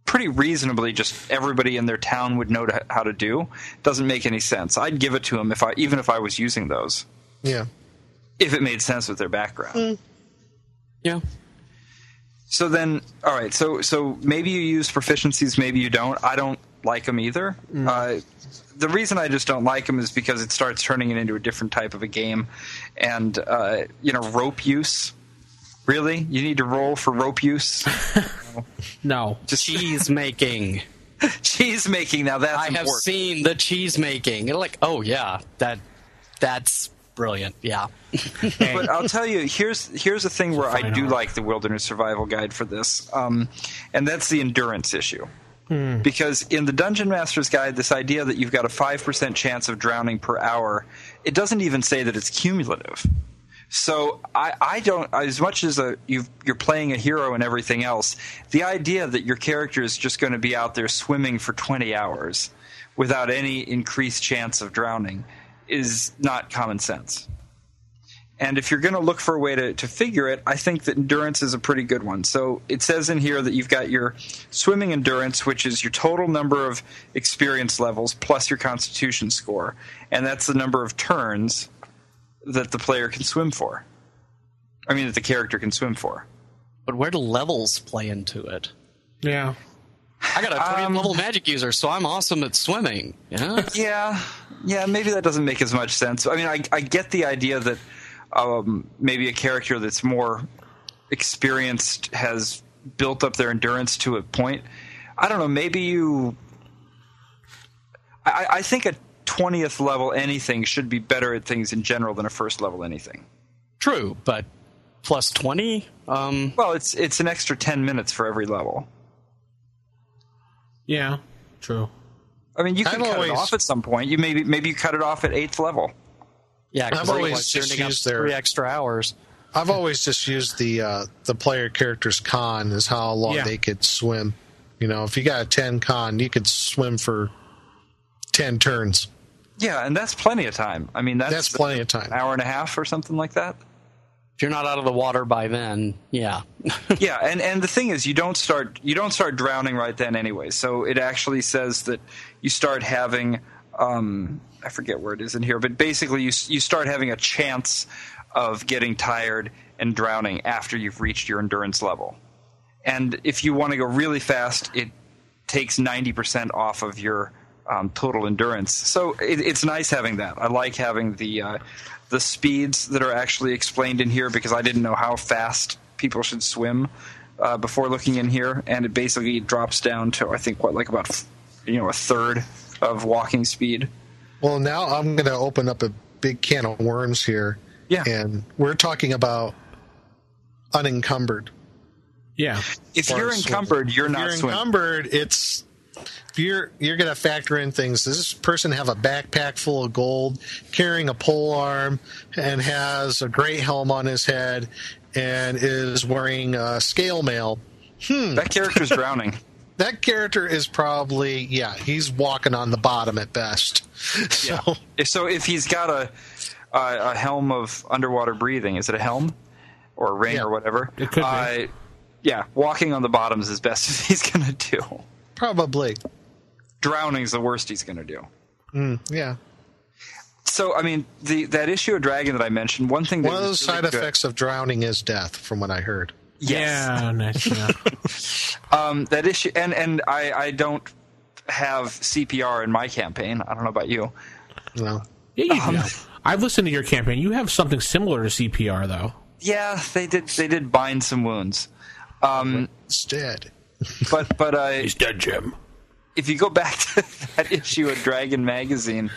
pretty reasonably just everybody in their town would know to, how to do doesn't make any sense. I'd give it to them if I even if I was using those Yeah. if it made sense with their background. Yeah. So then, all right. So so maybe you use proficiencies, maybe you don't. I don't like them either. Uh, the reason I just don't like them is because it starts turning it into a different type of a game, and uh, you know, rope use. Really, you need to roll for rope use. No. just Cheese making. Cheese making now that's I have important. seen the cheese making. And like, oh yeah, that that's brilliant. Yeah. but I'll tell you, here's here's the thing where I do art. like the Wilderness Survival Guide for this, um, and that's the endurance issue. Hmm. Because in the Dungeon Master's Guide, this idea that you've got a five percent chance of drowning per hour, it doesn't even say that it's cumulative. So I, I don't as much as a, you've, you're playing a hero and everything else. The idea that your character is just going to be out there swimming for 20 hours without any increased chance of drowning is not common sense. And if you're going to look for a way to, to figure it, I think that endurance is a pretty good one. So it says in here that you've got your swimming endurance, which is your total number of experience levels plus your constitution score. And that's the number of turns that the player can swim for. I mean, that the character can swim for. But where do levels play into it? Yeah. I got a 20 Um, level magic user, so I'm awesome at swimming. Yeah. Yeah, yeah, maybe that doesn't make as much sense. I mean, I, I get the idea that um, maybe a character that's more experienced has built up their endurance to a point. I don't know. Maybe you. I, I think a twentieth level anything should be better at things in general than a first level anything. True, but plus 20? Um, Well, it's it's an extra ten minutes for every level. Yeah. True. I mean, you can I've cut always- it off at some point. You maybe maybe you cut it off at eighth level. Yeah, because I've always otherwise you're just up used their- three extra hours. I've always just used the uh, the player character's con is how long Yeah. they could swim. You know, if you got a ten con, you could swim for ten turns. Yeah, and that's plenty of time. I mean, that's, That's plenty of time. An hour and a half or something like that. If you're not out of the water by then, yeah. yeah, and and the thing is, you don't start you don't start drowning right then anyway. So it actually says that you start having um, I forget where it is in here, but basically you you start having a chance of getting tired and drowning after you've reached your endurance level. And if you want to go really fast, it takes ninety percent off of your um, total endurance. So it, it's nice having that. I like having the uh, the speeds that are actually explained in here because I didn't know how fast people should swim uh, before looking in here, and it basically drops down to I think what like about you know a third of walking speed. Well, now I'm going to open up a big can of worms here. Yeah. And we're talking about unencumbered. Yeah. If you're encumbered, you're If not you're swimming. encumbered, it's you're you're going to factor in things. Does this person have a backpack full of gold, carrying a pole arm, and has a great helm on his head, and is wearing uh, scale mail? That character's drowning. That character is probably yeah, he's walking on the bottom at best. So If- So if he's got a a, a helm of underwater breathing, is it a helm or a ring Yeah. or whatever? It could be. Uh, yeah, walking on the bottom is as best as he's going to do. probably Drowning's the worst he's going to do. yeah. So I mean, the that issue of Dragon that I mentioned, one thing that One of was those really side good- effects of drowning is death, from what I heard. Yes. Yeah. Nice. Yeah. Um, that issue, and and I I don't have CPR in my campaign. I don't know about you. No. yeah you do. I've listened to your campaign. You have something similar to CPR, though. Yeah, they did they did bind some wounds. Um, It's dead. but but I. He's dead, Jim. If you go back to that issue of Dragon magazine,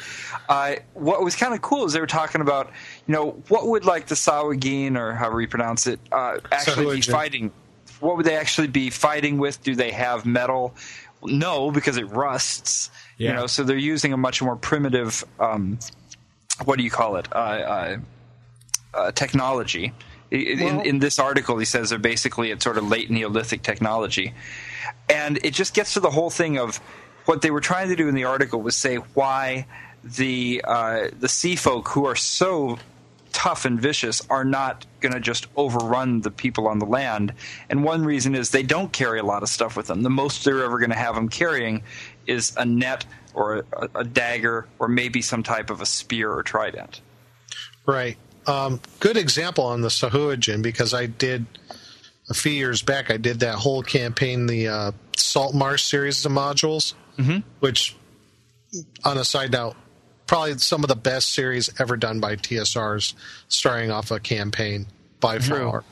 uh, what was kind of cool is they were talking about, you know, what would like the Sahuagin or however you pronounce it uh, actually be fighting? What would they actually be fighting with? Do they have metal? No, because it rusts. You know, so they're using a much more primitive. Um, what do you call it? Uh, uh, uh, technology. In, Well- in this article, he says they're basically it's sort of late Neolithic technology, and it just gets to the whole thing of what they were trying to do in the article was say why the uh, the sea folk who are so tough and vicious are not going to just overrun the people on the land. And one reason is they don't carry a lot of stuff with them. The most they're ever going to have them carrying is a net or a, a dagger or maybe some type of a spear or trident. Right. Um, good example on the Sahuagin because I did a few years back. I did that whole campaign, the uh, Salt Marsh series of modules, mm-hmm. which, on a side note, probably some of the best series ever done by TSRs, starting off a campaign by far.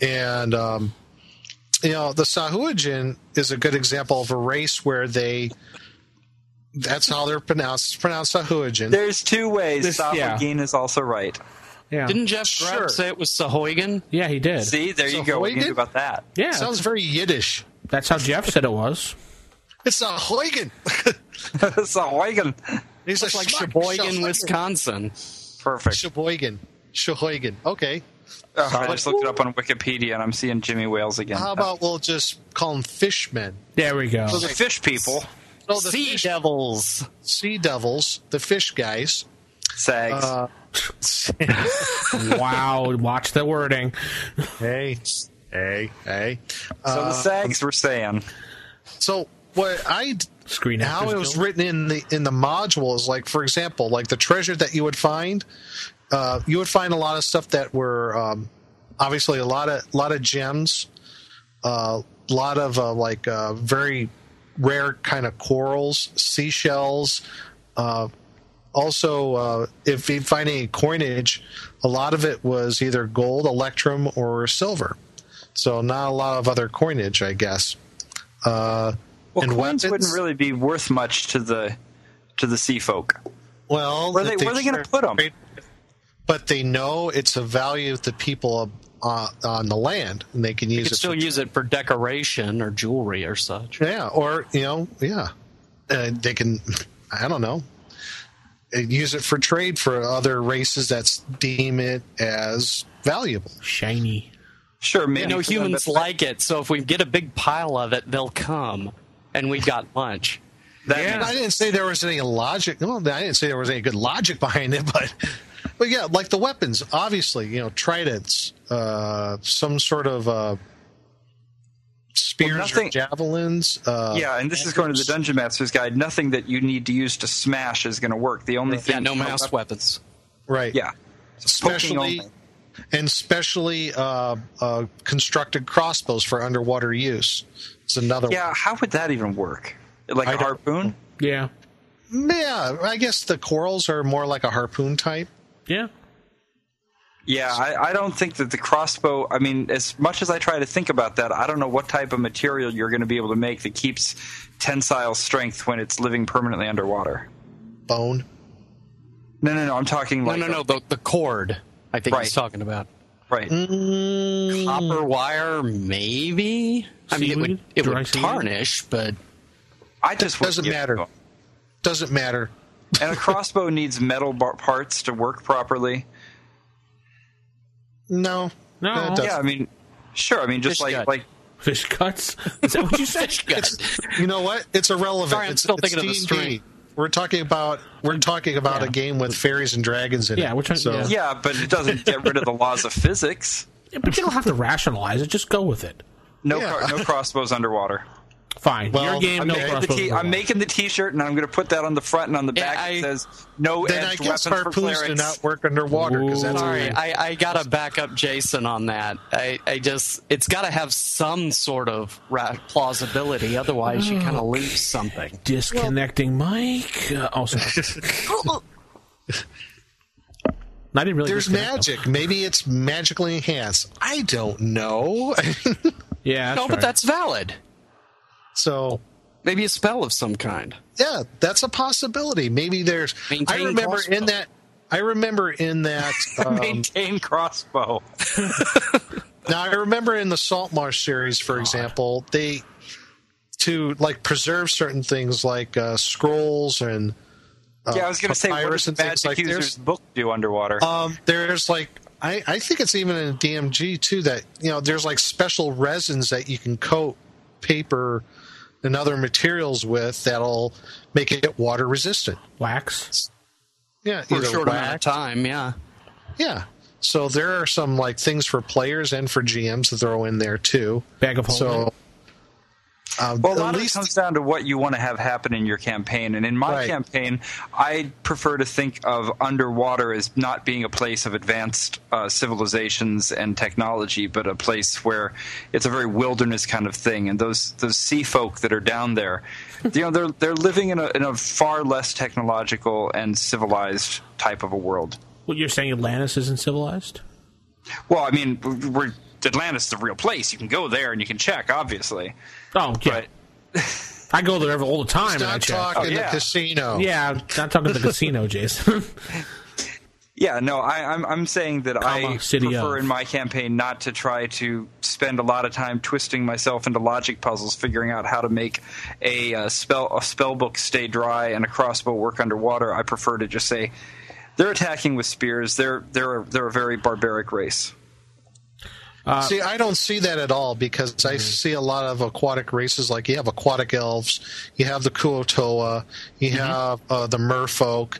And um, you know, the Sahuagin is a good example of a race where they. That's how they're pronounced. It's pronounced Sahuagin. There's two ways. This- yeah. Is also right. Yeah. Didn't Jeff Sure. Grubb say it was Sahoygan? yeah, he did. See, there you go. We Sahuagin? knew about that. yeah. Sounds very Yiddish. that's how Jeff said it was. It's a Huygen. Sahuagin. He's It's like schmuck. Sheboygan, Sheboygan. Wisconsin. Perfect. Sheboygan. Sheboygan. Okay. Oh, I just looked it up on Wikipedia and I'm seeing Jimmy Wales again. How about we'll just call them fishmen? There we go. So the fish people, Oh, the sea fish, devils. sea devils, the fish guys. Sags. Uh, wow. Watch the wording. hey, hey, hey. so uh, the sags were saying. So what I Screen how it was Guild. written in the in the module is like, for example, like the treasure that you would find, uh, you would find a lot of stuff that were um, obviously a lot of lot of gems, a uh, lot of uh, like uh, very rare kind of corals, seashells. Also, uh, if you find any coinage, a lot of it was either gold, electrum, or silver. So not a lot of other coinage, I guess. Uh, Well, and coins weapons? wouldn't really be worth much to the to the sea folk. Well, Where they- if where are they gonna put them? But they know it's a value of the people uh, on the land, and they can You use could it. still for, use it for decoration or jewelry or such. yeah, or you know, yeah, uh, they can. I don't know. Use it for trade for other races that deem it as valuable. Shiny. Sure, maybe You know, for them, humans like it, so if we get a big pile of it, they'll come, and we got lunch. that Yeah. makes- I didn't say there was any logic. No, I didn't say there was any good logic behind it, but but yeah, like the weapons, obviously, you know, tridents, uh, some sort of uh, spears or nothing- javelins. Uh, yeah, and this is going to the Dungeon Master's Guide. Nothing that you need to use to smash is going to work. The only thing, Yeah, no mass weapons. right. Yeah, especially and especially uh, uh, constructed crossbows for underwater use. It's another. Yeah, how would that even work? Like I a harpoon? Yeah. yeah. I guess the corals are more like a harpoon type. Yeah. Yeah, I, I don't think that the crossbow. I mean, as much as I try to think about that, I don't know what type of material you're going to be able to make that keeps tensile strength when it's living permanently underwater. Bone. No, no, no. I'm talking No, like no, no. The, the cord, I think Right. he's talking about. right. Mm, Copper wire, maybe? I mean, it would, it Dry would seaweed? tarnish, but I just Doesn't matter. Doesn't matter. And a crossbow needs metal bar- parts to work properly. No. No. Yeah, I mean, sure. I mean, just Fish like gut. like Fish cuts. Is that what you said? You know what? It's irrelevant. Sorry, I'm it's, still it's thinking of the D&D. string. We're talking about we're talking about Yeah. a game with fairies and dragons in Yeah, it. we're trying- so, yeah. yeah, but it doesn't get rid of the laws of physics. Yeah, but you don't have to rationalize it. Just go with it. No, Yeah. cro- no crossbows underwater. Fine. Well, Your game, I'm, no making the t- I'm making the T-shirt, and I'm going to put that on the front and on the Yeah, back. I- it says "No Then I edged guess weapons for harpoons do not work underwater because that's Ooh. sorry, I, I got to back up Jason on that. I, I just, it's got to have some sort of ra- plausibility. Otherwise, you kind of lose something. Disconnecting mic. Uh, oh, sorry. I didn't really. there's disconnect. magic. Maybe it's magically enhanced. I don't know. Yeah. no, That's but that's valid. So Maybe a spell of some kind. yeah, that's a possibility. Maybe there's. I remember crossbow. in that. I remember in that. Um, Maintain crossbow. Now I remember in the Salt Marsh series, for example, they to like preserve certain things like uh, scrolls and uh, yeah, I was going to say, what does and things Magic like User's book do underwater? Um, there's like I, I think it's even in DMG too that you know there's like special resins that you can coat paper and other materials with that'll make it water resistant. Wax. Yeah, For a either short amount of time, yeah. Yeah. So there are some like things for players and for GMs to throw in there too. Bag of holding. So, uh, Well, a at lot of it comes down to what you want to have happen in your campaign. And in my Right. campaign, I prefer to think of underwater as not being a place of advanced uh, civilizations and technology, but a place where it's a very wilderness kind of thing. And those those sea folk that are down there, you know, they're they're living in a in a far less technological and civilized type of a world. What you're saying, Atlantis isn't civilized? Well, I mean, we're Atlantis is a real place. You can go there and you can check, obviously. Oh, yeah. But I go there all the time and I not check. talking Oh, yeah. the casino. Yeah, I'm not talking the casino, Jason. Yeah, no, I, I'm I'm saying that Comma, I city prefer of. in my campaign not to try to spend a lot of time twisting myself into logic puzzles, figuring out how to make a uh, spell a spell book stay dry and a crossbow work underwater. I prefer to just say they're attacking with spears. They're they're they're a very barbaric race. See, I don't see that at all because I see a lot of aquatic races. Like you have aquatic elves, you have the Kuo-toa, you have uh, the Merfolk,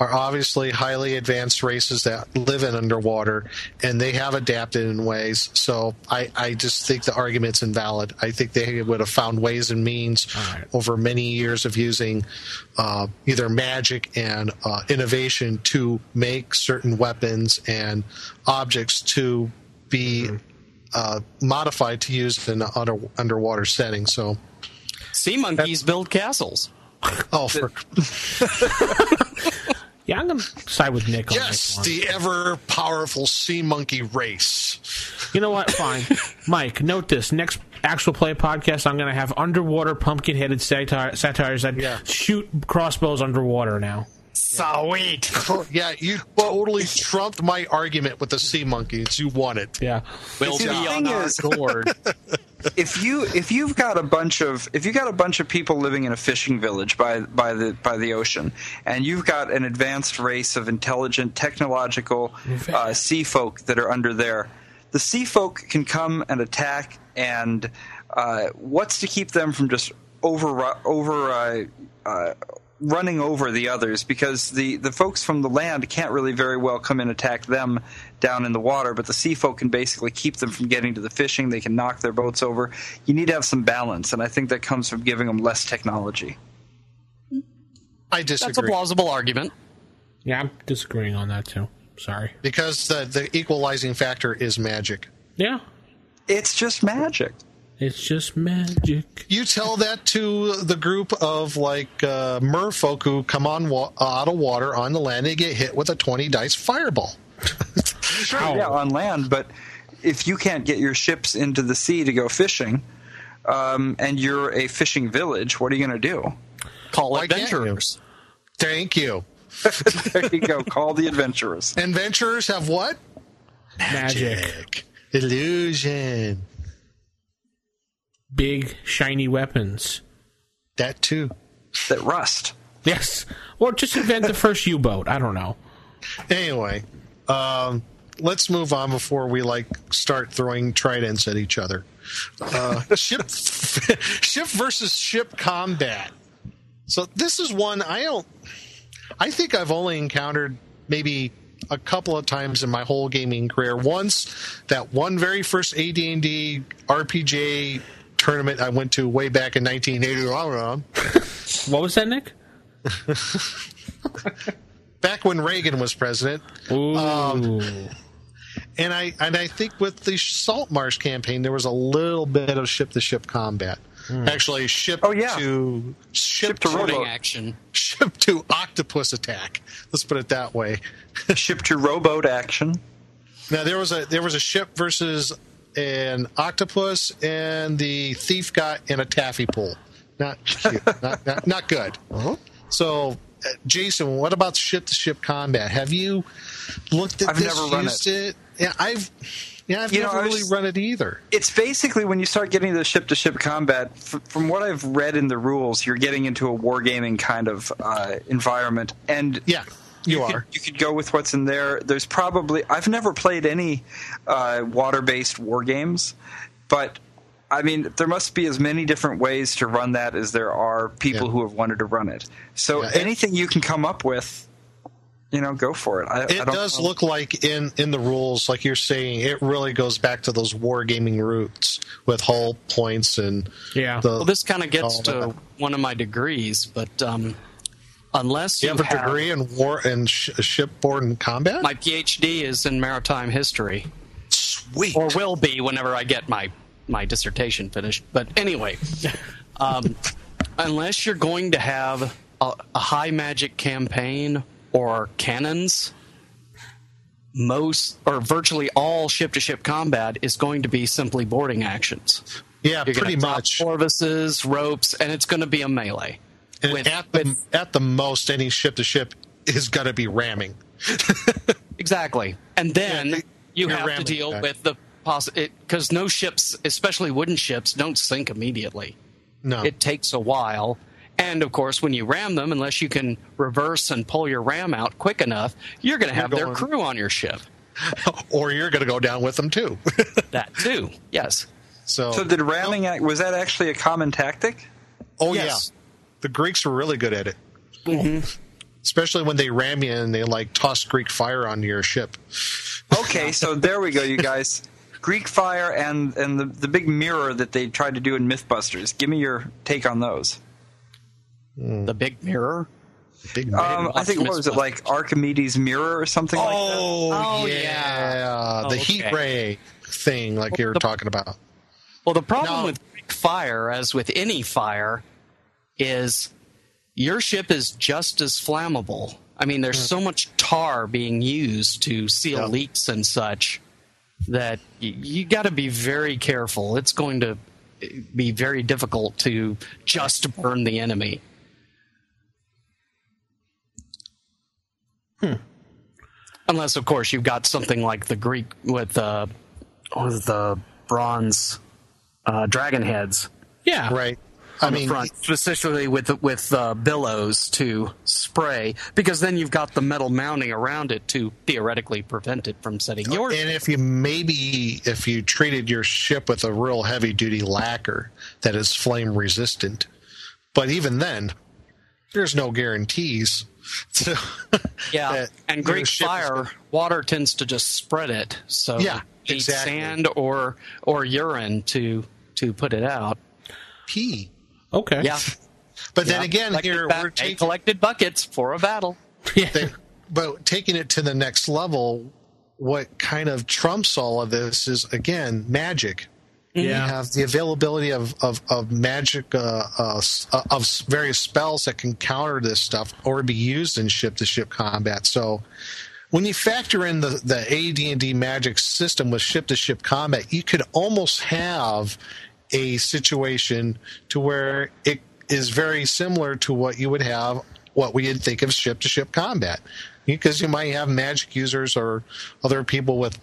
are obviously highly advanced races that live in underwater, and they have adapted in ways. So I, I just think the argument's invalid. I think they would have found ways and means right. over many years of using uh, either magic and uh, innovation to make certain weapons and objects to be uh, modified to use in an under, underwater setting. So, Sea monkeys build castles. oh, for, yeah, I'm going to side with Nick on yes, this one. the ever powerful sea monkey race. You know what? Fine. Mike, note this. Next actual play podcast, I'm going to have underwater pumpkin headed satire, satires that Yeah. shoot crossbows underwater now. Sweet. Yeah, you totally trumped my argument with the sea monkeys. You won it. Yeah. We'll See, be the on thing our is- gourd. if you if you've got a bunch of if you've got a bunch of people living in a fishing village by by the by the ocean, and you've got an advanced race of intelligent, technological uh, sea folk that are under there, the sea folk can come and attack. And uh, what's to keep them from just over over uh, uh, running over the others? Because the the folks from the land can't really very well come and attack them down in the water, but the sea folk can basically keep them from getting to the fishing. They can knock their boats over. You need to have some balance, and I think that comes from giving them less technology. I disagree. That's a plausible argument. Yeah, I'm disagreeing on that too. Sorry. because the, the equalizing factor is magic. Yeah. It's just magic. It's just magic. You tell that to the group of like uh, merfolk who come on wa- out of water on the land, they get hit with a 20 dice fireball. Sure, Ow. yeah, on land, but if you can't get your ships into the sea to go fishing, um, and you're a fishing village, what are you going to do? Call Why it can't you? adventurers. Thank you. there you go. Call the adventurers. Adventurers have what? Magic. Illusion. Big shiny weapons. That too. That rust. Yes. Or just invent the first U boat. I don't know. Anyway, um, let's move on before we like start throwing tridents at each other. Uh, ship ship versus ship combat. So this is one I don't. I think I've only encountered maybe a couple of times in my whole gaming career. Once that one very first AD&D RPG tournament I went to way back in 1980. I don't. What was that, Nick? Back when Reagan was president, Ooh. Um, and I and I think with the Salt Marsh campaign there was a little bit of ship to ship combat. Hmm. Actually, ship Oh, yeah. to ship, Ship to to rowboat. Action. ship to octopus attack. Let's put it that way. Ship to rowboat action. Now there was a there was a ship versus an octopus, and the thief got in a taffy pool. Not cute. not, not not good. So, uh, Jason, what about ship to ship combat? Have you looked at this? I've this? never run used it. Yeah, I've. Yeah, I've You know, never was- really run it either. It's basically when you start getting to ship to ship combat. F- from what I've read in the rules, you're getting into a wargaming kind of uh, environment, and Yeah, you, could, are. you could go with what's in there. There's probably I've never played any uh, water-based war games, but I mean, there must be as many different ways to run that as there are people Yeah. who have wanted to run it. So Yeah, it- anything you can come up with, you know, go for it. I, I It don't does know. look like in in the rules, like you're saying, it really goes back to those wargaming roots with hull points and Yeah. The, Well, this kind of gets to that. one of my degrees, but um, unless you you, have a degree in war and sh- shipboard and combat. my PhD is in maritime history, Sweet. or will be whenever I get my my dissertation finished. But anyway, um, unless you're going to have a, a high magic campaign or cannons, most or virtually all ship to ship combat is going to be simply boarding actions. yeah, You're pretty much. Corvuses, ropes, and it's going to be a melee. And with- at the at the most, any ship to ship is going to be ramming. Exactly. And then Yeah, you have to deal that. with the possibility because no ships, especially wooden ships, don't sink immediately. No, It takes a while. And of course, when you ram them, unless you can reverse and pull your ram out quick enough, you're going to have their crew on your ship. or you're going to go down with them too. That too. Yes. so, So did ramming act, was that actually a common tactic? oh Yes. yeah, the Greeks were really good at it. Especially when they ram you and they like toss Greek fire onto your ship. Okay, so there we go, you guys. Greek fire and and the the big mirror that they tried to do in MythBusters. Give me your take on those. The big mirror. Big Um, I think what was it like Archimedes' mirror or something like that? Oh, Oh, yeah, yeah. the Oh, heat ray thing, like you were the- talking about. Well, the problem No. with Greek fire, as with any fire, is your ship is just as flammable. I mean, there's so much tar being used to seal Yeah. leaks and such that y- you got to be very careful. It's going to be very difficult to just burn the enemy. Hmm. Unless, of course, you've got something like the Greek with uh, with the bronze uh, dragon heads Yeah. Right. I mean, front, specifically with with uh, billows to spray, because then you've got the metal mounting around it to theoretically prevent it from setting your. and if you maybe if you treated your ship with a real heavy duty lacquer that is flame resistant, but even then, there's no guarantees. So, yeah, and Greek is fire, water tends to just spread it. So Yeah, exactly. sand or or urine to to put it out. pee. Okay. Yeah, But then again, Collected here ba- we're taking collected buckets for a battle. they, but taking it to the next level, what kind of trumps all of this is again magic. Yeah. You have the availability of of, of magic uh, uh, uh, of various spells that can counter this stuff or be used in ship to ship combat. So when you factor in the the AD&D magic system with ship to ship combat, you could almost have a situation to where it is very similar to what you would have what we would think of ship to ship combat because you might have magic users or other people with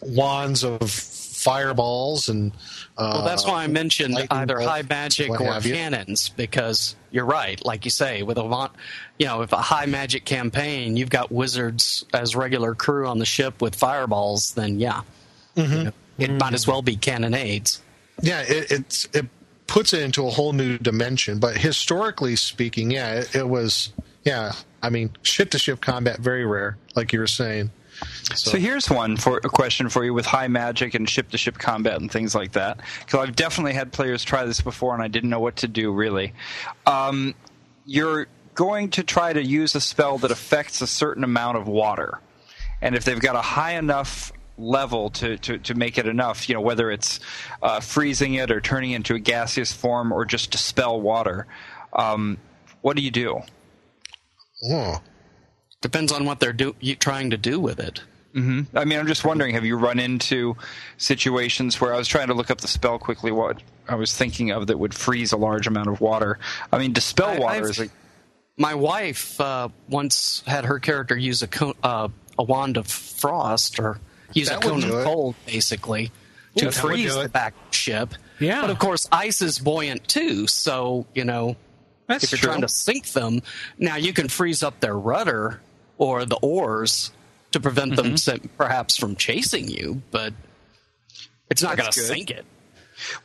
wands of fireballs and uh, Well, that's why I mentioned lightning either bolt, high magic or you. cannons, because you're right. Like you say, with a lot, you know, if a high magic campaign, you've got wizards as regular crew on the ship with fireballs, then yeah, Mm-hmm. You know, it might as well be cannonades. Yeah it, it's it puts it into a whole new dimension but historically speaking yeah it, it was yeah i mean ship to ship combat very rare like you were saying So here's one for a question for you with high magic and ship to ship combat and things like that. Because I've definitely had players try this before and I didn't know what to do really. Um, you're going to try to use a spell that affects a certain amount of water, and if they've got a high enough level to, to, to make it enough, you know, whether it's uh, freezing it or turning it into a gaseous form or just dispel water, um, what do you do? oh Depends on what they're do- trying to do with it. I mean, I'm just wondering, have you run into situations where I was trying to look up the spell quickly, what I was thinking of that would freeze a large amount of water? I mean, dispel I- water I've- is like, My wife uh, once had her character use a co- uh, a wand of frost or use That a cone of it. cold, basically, to Ooh, freeze the back ship. Yeah. But of course, ice is buoyant too. So you know, That's if you're true. trying to sink them, now you can freeze up their rudder or the oars to prevent Mm-hmm. them perhaps from chasing you, but it's not going to sink it.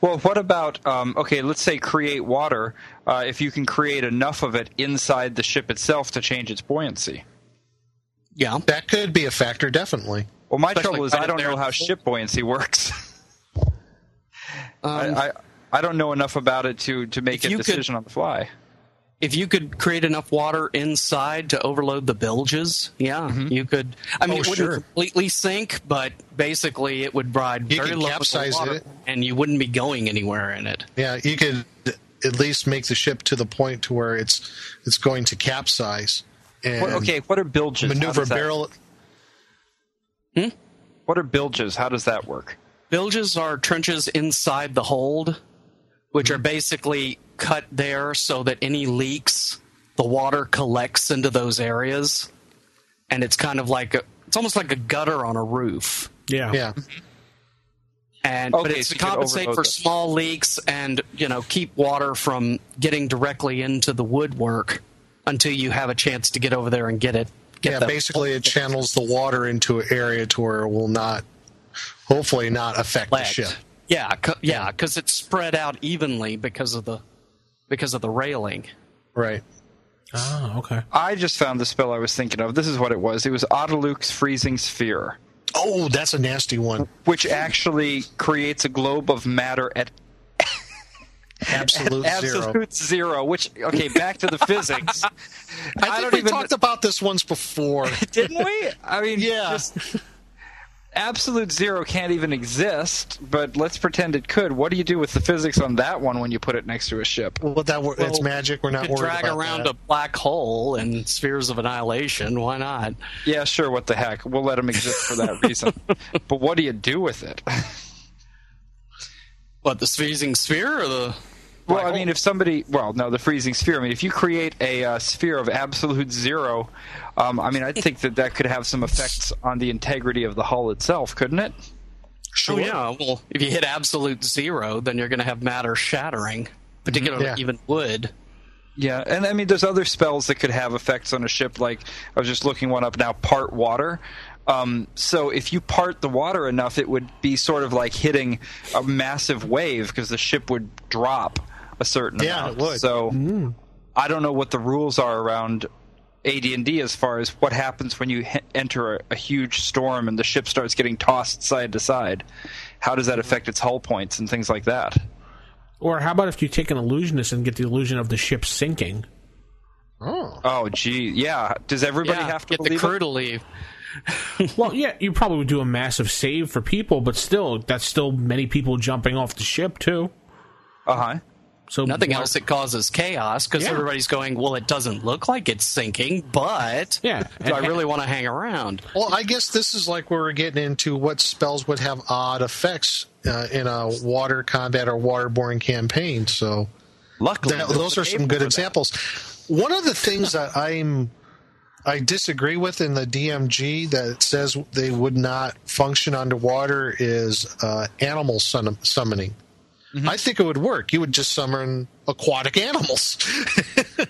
Well, what about um, okay? Let's say create water. Uh, if you can create enough of it inside the ship itself to change its buoyancy. Yeah. That could be a factor, definitely. Well, my Especially trouble is I don't know how ship buoyancy works. Um, I, I I don't know enough about it to to make a you could- decision on the fly. if you could create enough water inside to overload the bilges, yeah, you could. I mean, Oh, it wouldn't sure. completely sink, but basically it would ride You very low capsize water, it. and you wouldn't be going anywhere in it. Yeah, you could at least make the ship to the point to where it's it's going to capsize and What, okay, what are bilges? Maneuver does that- barrel. What are bilges? How does that work? Bilges are trenches inside the hold, which are hmm. basically cut there so that any leaks, the water collects into those areas, and it's kind of like a, it's almost like a gutter on a roof. Yeah. Yeah, and but it's so to compensate for them. small leaks and you know keep water from getting directly into the woodwork until you have a chance to get over there and get it. Get yeah. the- Basically, it channels the water into an area to where it will not, hopefully, not affect the ship. Yeah, cu- yeah, because it's spread out evenly because of the because of the railing. Right. Oh, okay. I just found the spell I was thinking of. This is what it was. It was Otiluke's Freezing Sphere, Oh, that's a nasty one. which actually creates a globe of matter at Absolute, zero. absolute zero. Which okay, back to the physics. I think don't we even- talked about this once before. Didn't we? I mean, Yeah. just absolute zero can't even exist. But let's pretend it could. What do you do with the physics on that one when you put it next to a ship? well, that wor- it's magic. We're not You worried drag about around that. a black hole and spheres of annihilation. Why not? Yeah, sure. What the heck? We'll let them exist for that reason. but what do you do with it? What the freezing sphere or the? Well, I mean, if somebody, well, no, the freezing sphere. I mean, if you create a uh, sphere of absolute zero, um, I mean, I think that that could have some effects on the integrity of the hull itself, couldn't it? Oh yeah. Well, if you hit absolute zero, then you're going to have matter shattering, particularly Yeah. even wood. Yeah, and I mean, there's other spells that could have effects on a ship. Like I was just looking one up now, part water. Um, so if you part the water enough, it would be sort of like hitting a massive wave because the ship would drop a certain Yeah, amount. it would. So I don't know what the rules are around AD&D as far as what happens when you he- enter a, a huge storm and the ship starts getting tossed side to side. How does that affect its hull points and things like that? Or how about if you take an illusionist and get the illusion of the ship sinking? Oh, oh gee, yeah. Does everybody yeah, have to get the crew it? to leave. Well, yeah, you probably would do a massive save for people, but still, that's still many people jumping off the ship too. Uh huh. So Nothing why- else that causes chaos because Yeah. everybody's going, well, it doesn't look like it's sinking, but Yeah, do I really want to hang around? Well, I guess this is like where we're getting into what spells would have odd effects uh, in a water combat or waterborne campaign. So Luckily, that, those are some good examples. One of the things that I'm I disagree with in the DMG that says they would not function underwater is uh, animal sun- summoning. I think it would work. You would just summon aquatic animals.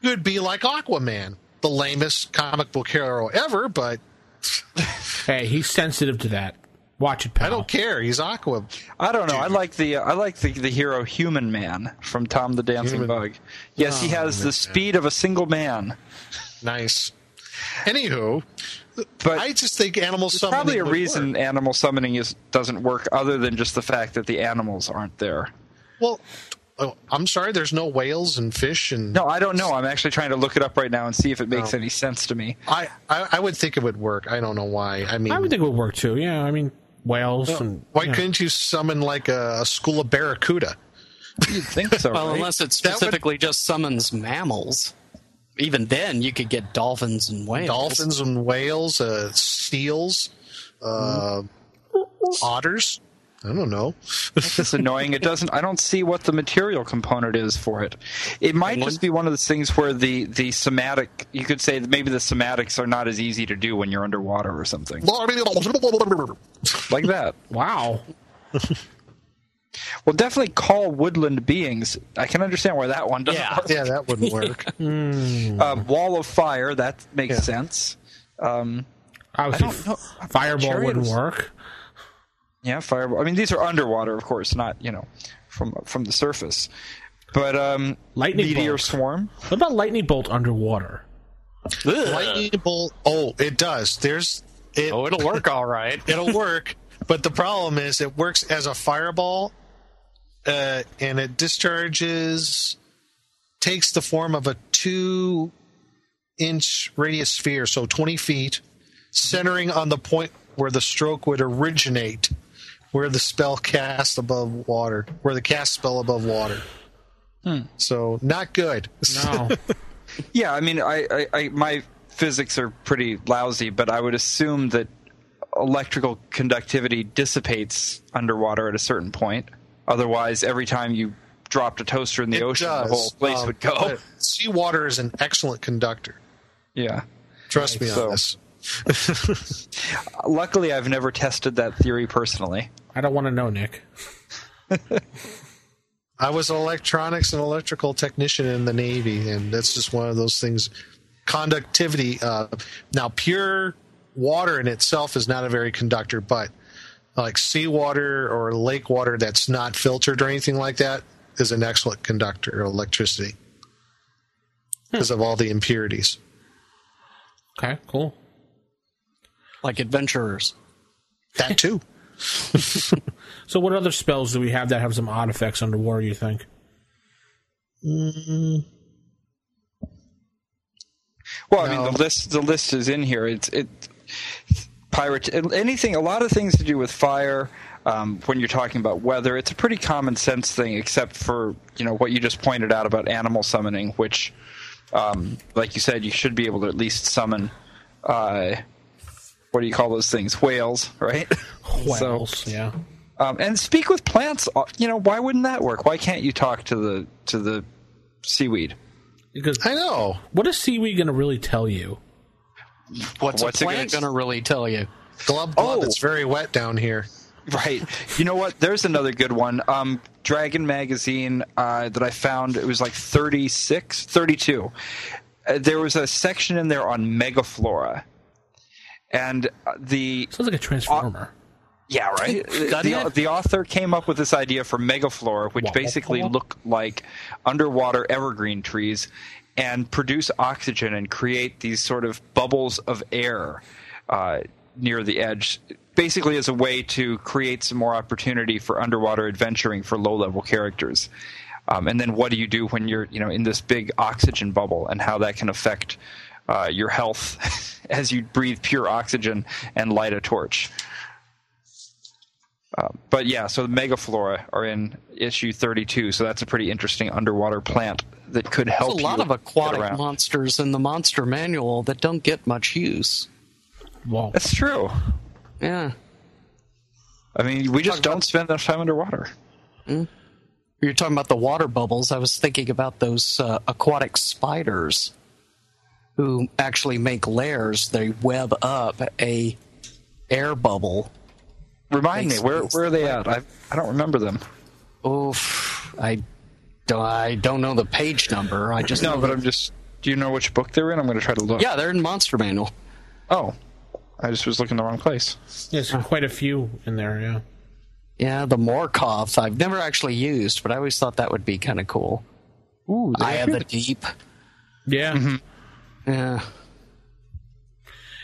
you would be like Aquaman, the lamest comic book hero ever, but Hey, he's sensitive to that. Watch it, pal. I don't care. He's Aqua. I don't know. I like the uh, I like the the hero Human Man from Tom the Dancing Human- Bug. Yes, he has the speed of a single man. Nice. Anywho, But I just think animal summoning probably a would reason work. animal summoning is doesn't work other than just the fact that the animals aren't there. Well, oh, I'm sorry. There's no whales and fish and No, I don't know. I'm actually trying to look it up right now and see if it makes No. any sense to me. I, I I would think it would work. I don't know why. I mean, I would think it would work too. Yeah, I mean whales and why yeah. couldn't you summon like a, a school of barracuda? You'd think so, Well, right? unless it That would- specifically just summons mammals. Even then, you could get dolphins and whales. Dolphins and whales, uh, seals, uh, otters. I don't know. It's annoying. It doesn't. I don't see what the material component is for it. It might just be one of those things where the the somatic. You could say that maybe the somatics are not as easy to do when you're underwater or something like that. Wow. Well, definitely call woodland beings. I can understand why that one doesn't Yeah. work. yeah, that wouldn't work. Um, wall of fire. That makes Yeah. sense. Um, Obviously, don't know. I'm not fireball sure it wouldn't was- work. Yeah, fireball. I mean, these are underwater, of course, not you know from from the surface. But um, Lightning meteor bolt. swarm. What about lightning bolt underwater? Lightning bolt. Oh, it does. There's it. Oh, it'll work all right. it'll work. But the problem is, it works as a fireball, uh, and it discharges, takes the form of a two-inch radius sphere, so twenty feet, centering on the point where the stroke would originate, where the spell cast above water, where the cast spell above water. So not good. No. Yeah, I mean, I, I, I my physics are pretty lousy, but I would assume that electrical conductivity dissipates underwater at a certain point. Otherwise, every time you dropped a toaster in the It ocean, does. the whole place Um, would go. but Seawater is an excellent conductor. Yeah. Trust me So- on this. Luckily, I've never tested that theory personally. I don't want to know, Nick. I was an electronics and electrical technician in the Navy, and that's just one of those things. Conductivity. Uh, now, pure water in itself is not a very conductor, but like seawater or lake water that's not filtered or anything like that is an excellent conductor of electricity hmm. because of all the impurities. Okay, cool. Like adventurers. That too. So, what other spells do we have that have some odd effects underwater? You think? Mm. Well, I mean, the list the list is in here. It's it pirate anything. A lot of things to do with fire. Um, when you're talking about weather, it's a pretty common sense thing, except for you know what you just pointed out about animal summoning, which, um, like you said, you should be able to at least summon. Uh, what do you call those things? Whales, right? So- Whales, yeah. um, and speak with plants. uh, You know, why wouldn't that work? Why can't you talk to the to the seaweed? Because I know. what is seaweed going to really tell you? What's, What's a it plant gonna- going to really tell you? Glub glub. Oh. It's very wet down here. Right. You know what? There's another good one. Um, Dragon magazine uh, that I found. It was like 36, 32. Uh, there was a section in there on megaflora, and uh, the Sounds like a transformer. yeah right. The, the author came up with this idea for megaflora, which Wow. basically look like underwater evergreen trees, and produce oxygen and create these sort of bubbles of air uh, near the edge. Basically, as a way to create some more opportunity for underwater adventuring for low-level characters. Um, and then, what do you do when you're, you know, in this big oxygen bubble, and how that can affect uh, your health as you breathe pure oxygen and light a torch? Uh, but yeah, so the megaflora are in issue 32, so that's a pretty interesting underwater plant that could help a lot you of aquatic monsters in the monster manual that don't get much use. Whoa. That's true. Yeah. I mean, we just don't spend enough time underwater. You're talking about the water bubbles. I was thinking about those uh, aquatic spiders who actually make lairs. They web up a air bubble. Remind me, where where are they at? I I don't remember them. Oof. I don't, I don't know the page number. I just No, know but that- I'm just. Do you know which book they're in? I'm going to try to look. yeah, they're in monster manual. Oh, I just was looking the wrong place. There's quite a few in there, yeah. Yeah, the Morkoth I've never actually used, but I always thought that would be kind of cool. Ooh, I have the deep. Yeah. Mm-hmm. Yeah.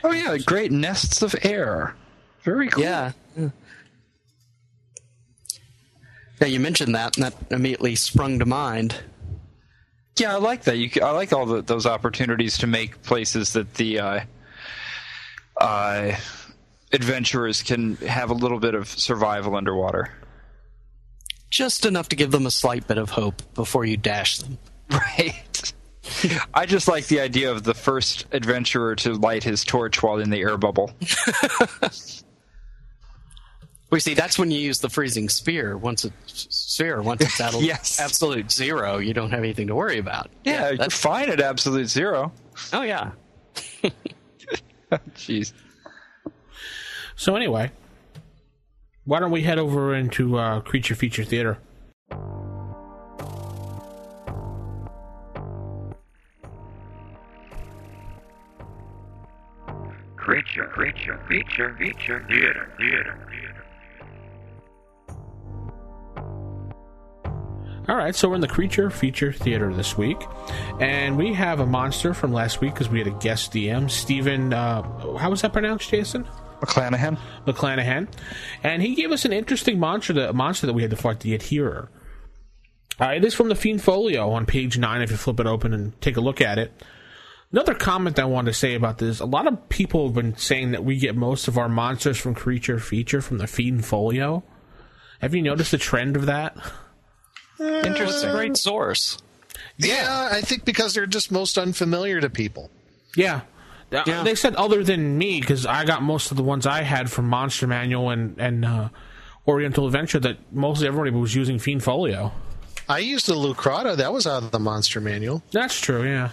Oh yeah, great nests of air. Very cool. Yeah. Yeah, Yeah, you mentioned that, and that immediately sprung to mind. Yeah, I like that. You, I like all the, those opportunities to make places that the uh, uh, adventurers can have a little bit of survival underwater. Just enough to give them a slight bit of hope before you dash them. Right. I just like the idea of the first adventurer to light his torch while in the air bubble. We see that's when you use the freezing spear. Once it's sphere, once it's at Yes. absolute zero, you don't have anything to worry about. Yeah, you're fine at absolute zero. oh yeah. Jeez. So, anyway, why don't we head over into uh, Creature Feature Theater? Creature, creature, feature, feature, theater, theater, theater. All right, so we're in the creature feature theater this week, and we have a monster from last week because we had a guest DM, Stephen. Uh, how was that pronounced, Jason? McClanahan. McClanahan, and he gave us an interesting monster, that, monster that we had to fight, the Adherer. Uh, it is from the Fiend Folio on page nine. If you flip it open and take a look at it. Another comment I wanted to say about this: a lot of people have been saying that we get most of our monsters from Creature Feature from the Fiend Folio. Have you noticed the trend of that? Interesting. Great source. Yeah, I think because they're just most unfamiliar to people. Yeah. Yeah. They said other than me because I got most of the ones I had from Monster Manual and and uh, Oriental Adventure that mostly everybody was using Fiend Folio. I used the Leucrotta. That was out of the monster manual. That's true. Yeah.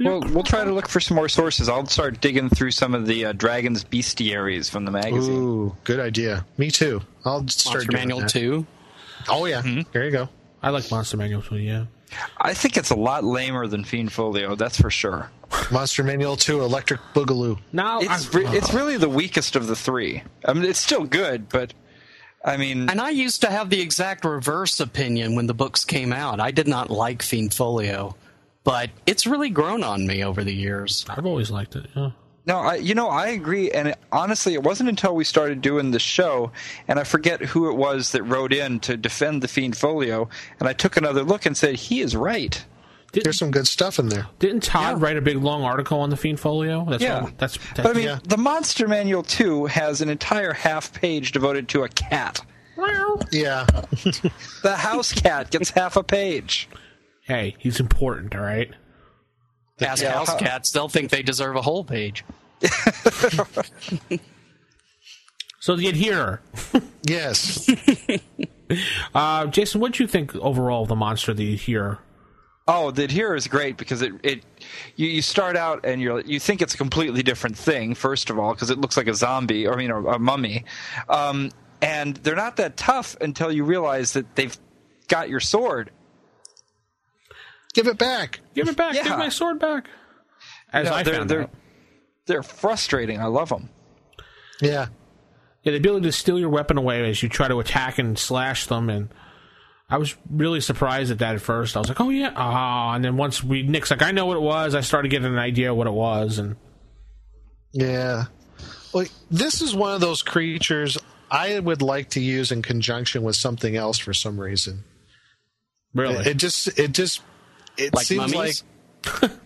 Well, we'll try to look for some more sources. I'll start digging through some of the uh, Dragon's Bestiaries from the magazine. Ooh, good idea. Me too. I'll start Monster doing Manual that. 2. Oh yeah, mm-hmm. there you go. I like Monster Manual too. Yeah. I think it's a lot lamer than Fiend Folio, that's for sure. Monster Manual Two, Electric Boogaloo. Now It's re- it's really the weakest of the three. I mean, it's still good, but I mean, And I used to have the exact reverse opinion when the books came out. I did not like Fiend Folio, but it's really grown on me over the years. I've always liked it. Yeah. No, I you know I agree. And it, honestly, it wasn't until we started doing the show, and I forget who it was that wrote in to defend the Fiend Folio, and I took another look and said he is right. There's some good stuff in there. Didn't Todd write a big long article on the Fiend Folio? That's Yeah, what- that's, that's But I mean, yeah. the Monster Manual two has an entire half page devoted to a cat. Wow. Yeah, The house cat gets half a page. hey, he's important. All right. Ask Yeah, house how- cats, they'll think they deserve a whole page. So the Adherer. yes. Uh, Jason, what do you think overall of the monster, the Adherer? Oh, the is great because it it you, you start out and you're you think it's a completely different thing first of all because it looks like a zombie or I mean a, a mummy, um, and they're not that tough until you realize that they've got your sword. Give it back. Give it back. Yeah. Give my sword back. As Yeah, I they're found they're out. they're frustrating. I love them. Yeah. Yeah, the ability to steal your weapon away as you try to attack and slash them, and I was really surprised at that at first. I was like, "Oh yeah," ah, and then once we Nick's like, "I know what it was," I started getting an idea of what it was, and Yeah. Well, this is one of those creatures I would like to use in conjunction with something else for some reason. really, It, it just, it just, it Like seems mummies? like.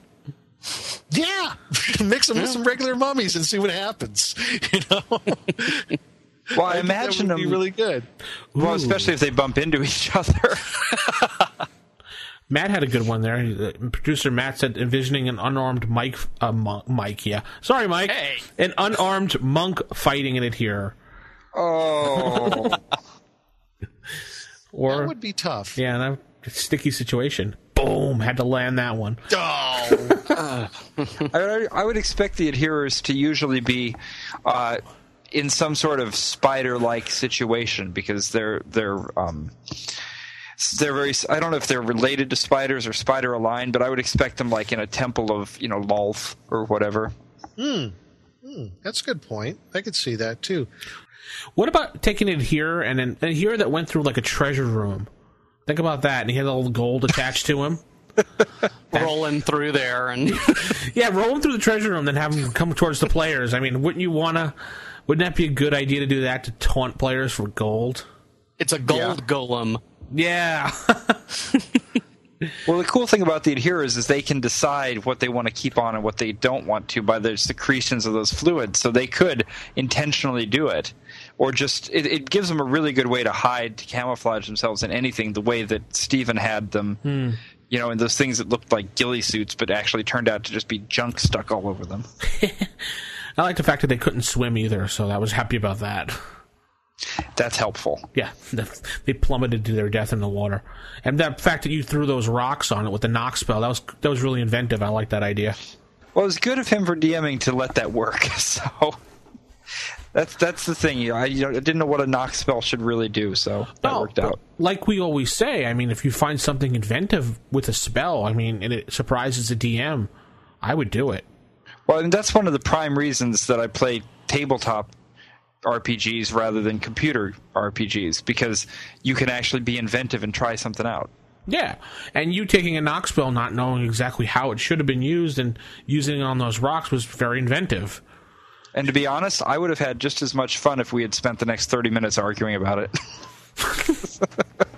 Yeah, mix them with some regular mummies and see what happens. You know, Well, I, think imagine that would them. be really good. well, especially if they bump into each other. Matt had a good one there. Uh, Producer Matt said, envisioning an unarmed Mike, uh, mon- Mike, yeah, sorry, Mike, Hey. an unarmed monk fighting an adherer, oh, or That would be tough. yeah, that sticky situation. Boom, had to land that one. Oh, I, I would expect the adherers to usually be uh, in some sort of spider-like situation because they're they're um, they're very. I don't know if they're related to spiders or spider aligned, but I would expect them like in a temple of you know Lolth or whatever. that's a good point. I could see that too. What about taking it here and then and here that went through like a treasure room? Think about that, and he had all the gold attached to him. Rolling through there and Yeah, roll him through the treasure room, then have him come towards the players. I mean, wouldn't you wanna? Wouldn't that be a good idea to do that to taunt players for gold? it's a gold golem. Yeah, Well, the cool thing about the adherers is they can decide what they want to keep on and what they don't want to by the secretions of those fluids. So they could intentionally do it, or just it, it gives them a really good way to hide, to camouflage themselves in anything. The way that Stephen had them, hmm. you know, in those things that looked like ghillie suits, but actually turned out to just be junk stuck all over them. I like the fact that they couldn't swim either, so I was happy about that. That's helpful. Yeah, they plummeted to their death in the water, and that fact that you threw those rocks on it with the knock spell that was that was really inventive. I like that idea. Well, it was good of him for DMing to let that work. So. That's that's the thing. I, you know, I didn't know what a knock spell should really do, so that No, worked out. Like we always say, I mean, if you find something inventive with a spell, I mean, and it surprises the DM, I would do it. Well, and that's one of the prime reasons that I play tabletop RPGs rather than computer RPGs because you can actually be inventive and try something out. Yeah, and you taking a knock spell, not knowing exactly how it should have been used, and using it on those rocks was very inventive. And to be honest, I would have had just as much fun if we had spent the next 30 minutes arguing about it.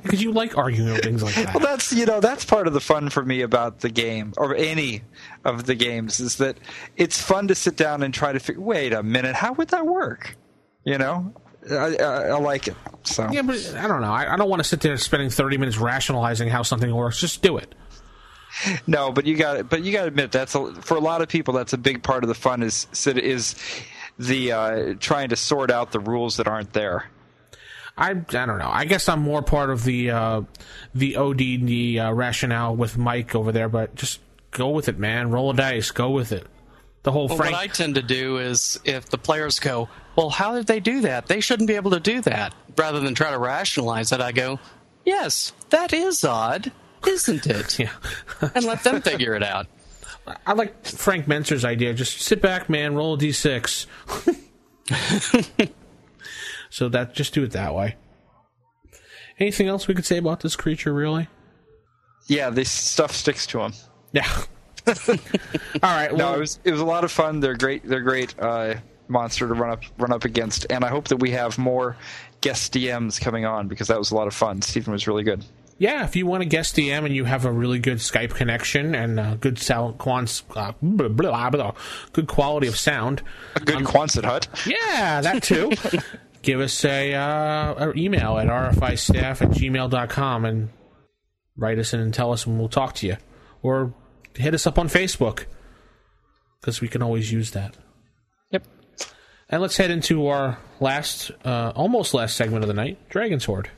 Because you like arguing over things like that. well, that's you know that's part of the fun for me about the game or any of the games is that it's fun to sit down and try to figure. Wait a minute, how would that work? You know, I, I, I like it. So yeah, but I don't know. I, I don't want to sit there spending thirty minutes rationalizing how something works. Just do it. no, but you got but you got to admit that's a, for a lot of people that's a big part of the fun is is the uh, trying to sort out the rules that aren't there. I, I don't know. I guess I'm more part of the uh, the OD uh, rationale with Mike over there, but just go with it, man. Roll a dice. Go with it. The whole well, Frank. What I tend to do is if the players go, well, how did they do that? They shouldn't be able to do that. Rather than try to rationalize it, I go, yes, that is odd, isn't it? yeah. and let them figure it out. I like Frank Mentzer's idea. Just sit back, man. Roll a d6. so that just do it that way. Anything else we could say about this creature, really? Yeah, this stuff sticks to him. Yeah. All right. Well, no, it was it was a lot of fun. They're great. They're great uh, monster to run up run up against, and I hope that we have more guest DMs coming on because that was a lot of fun. Stephen was really good. Yeah, if you want to guest DM and you have a really good Skype connection and uh, good sound, quants, uh, blah, blah, blah, good quality of sound, a good um, Quonset hut. Yeah, that too. Give us a uh, email at rfistaff at gmail.com and write us in and tell us, and we'll talk to you. Or hit us up on Facebook because we can always use that. Yep. And let's head into our last, uh, almost last segment of the night Dragon's Horde.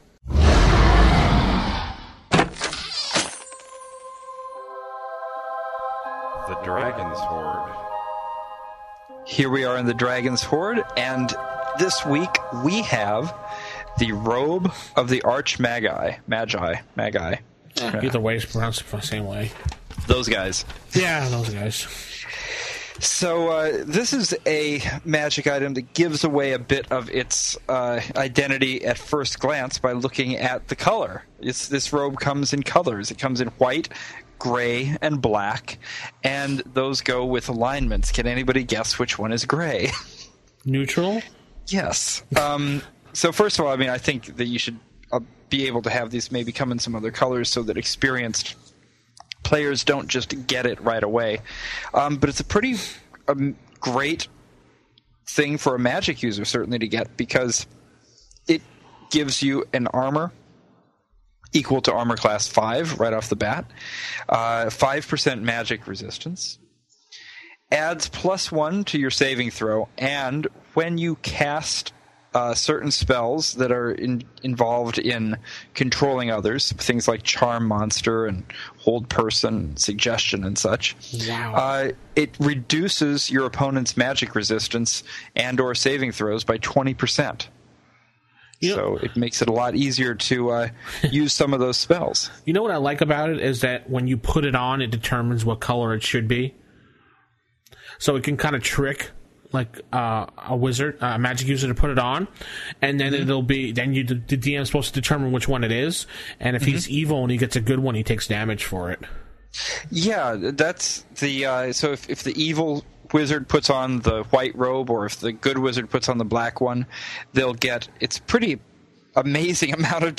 Dragon's Horde. Here we are in the Dragon's Horde, and this week we have the robe of the Arch Magi. Magi. Magi. Yeah, either way, it's pronounced the same way. Those guys. Yeah, those guys. So uh, this is a magic item that gives away a bit of its uh, identity at first glance by looking at the color. It's, this robe comes in colors. It comes in white, gray, and black, and those go with alignments. Can anybody guess which one is gray? Neutral. Yes. Um, so first of all, I mean, I think that you should uh, be able to have these maybe come in some other colors so that experienced players don't just get it right away. Um, but it's a pretty um, great thing for a magic user certainly to get because it gives you an armor equal to armor class 5 right off the bat, uh, 5% magic resistance, adds plus 1 to your saving throw, and when you cast uh, certain spells that are in, involved in controlling others, things like Charm Monster and Hold Person, Suggestion, and such. Wow. Uh, it reduces your opponent's magic resistance and/or saving throws by twenty percent. You know, so it makes it a lot easier to uh, use some of those spells. You know what I like about it is that when you put it on, it determines what color it should be. So it can kind of trick like uh, a wizard, a magic user to put it on, and then mm-hmm. it'll be then you the DM is supposed to determine which one it is, and if mm-hmm. he's evil and he gets a good one, he takes damage for it. Yeah, that's the uh, so if if the evil wizard puts on the white robe, or if the good wizard puts on the black one, they'll get it's pretty amazing amount of.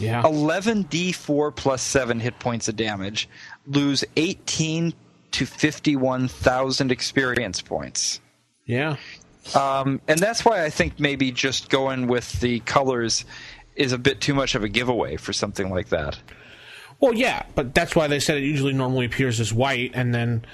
yeah. 11d4 plus 7 hit points of damage, lose 18 to 51,000 experience points. Yeah. Um, and that's why I think maybe just going with the colors is a bit too much of a giveaway for something like that. Well, yeah, but that's why they said it usually normally appears as white, and then.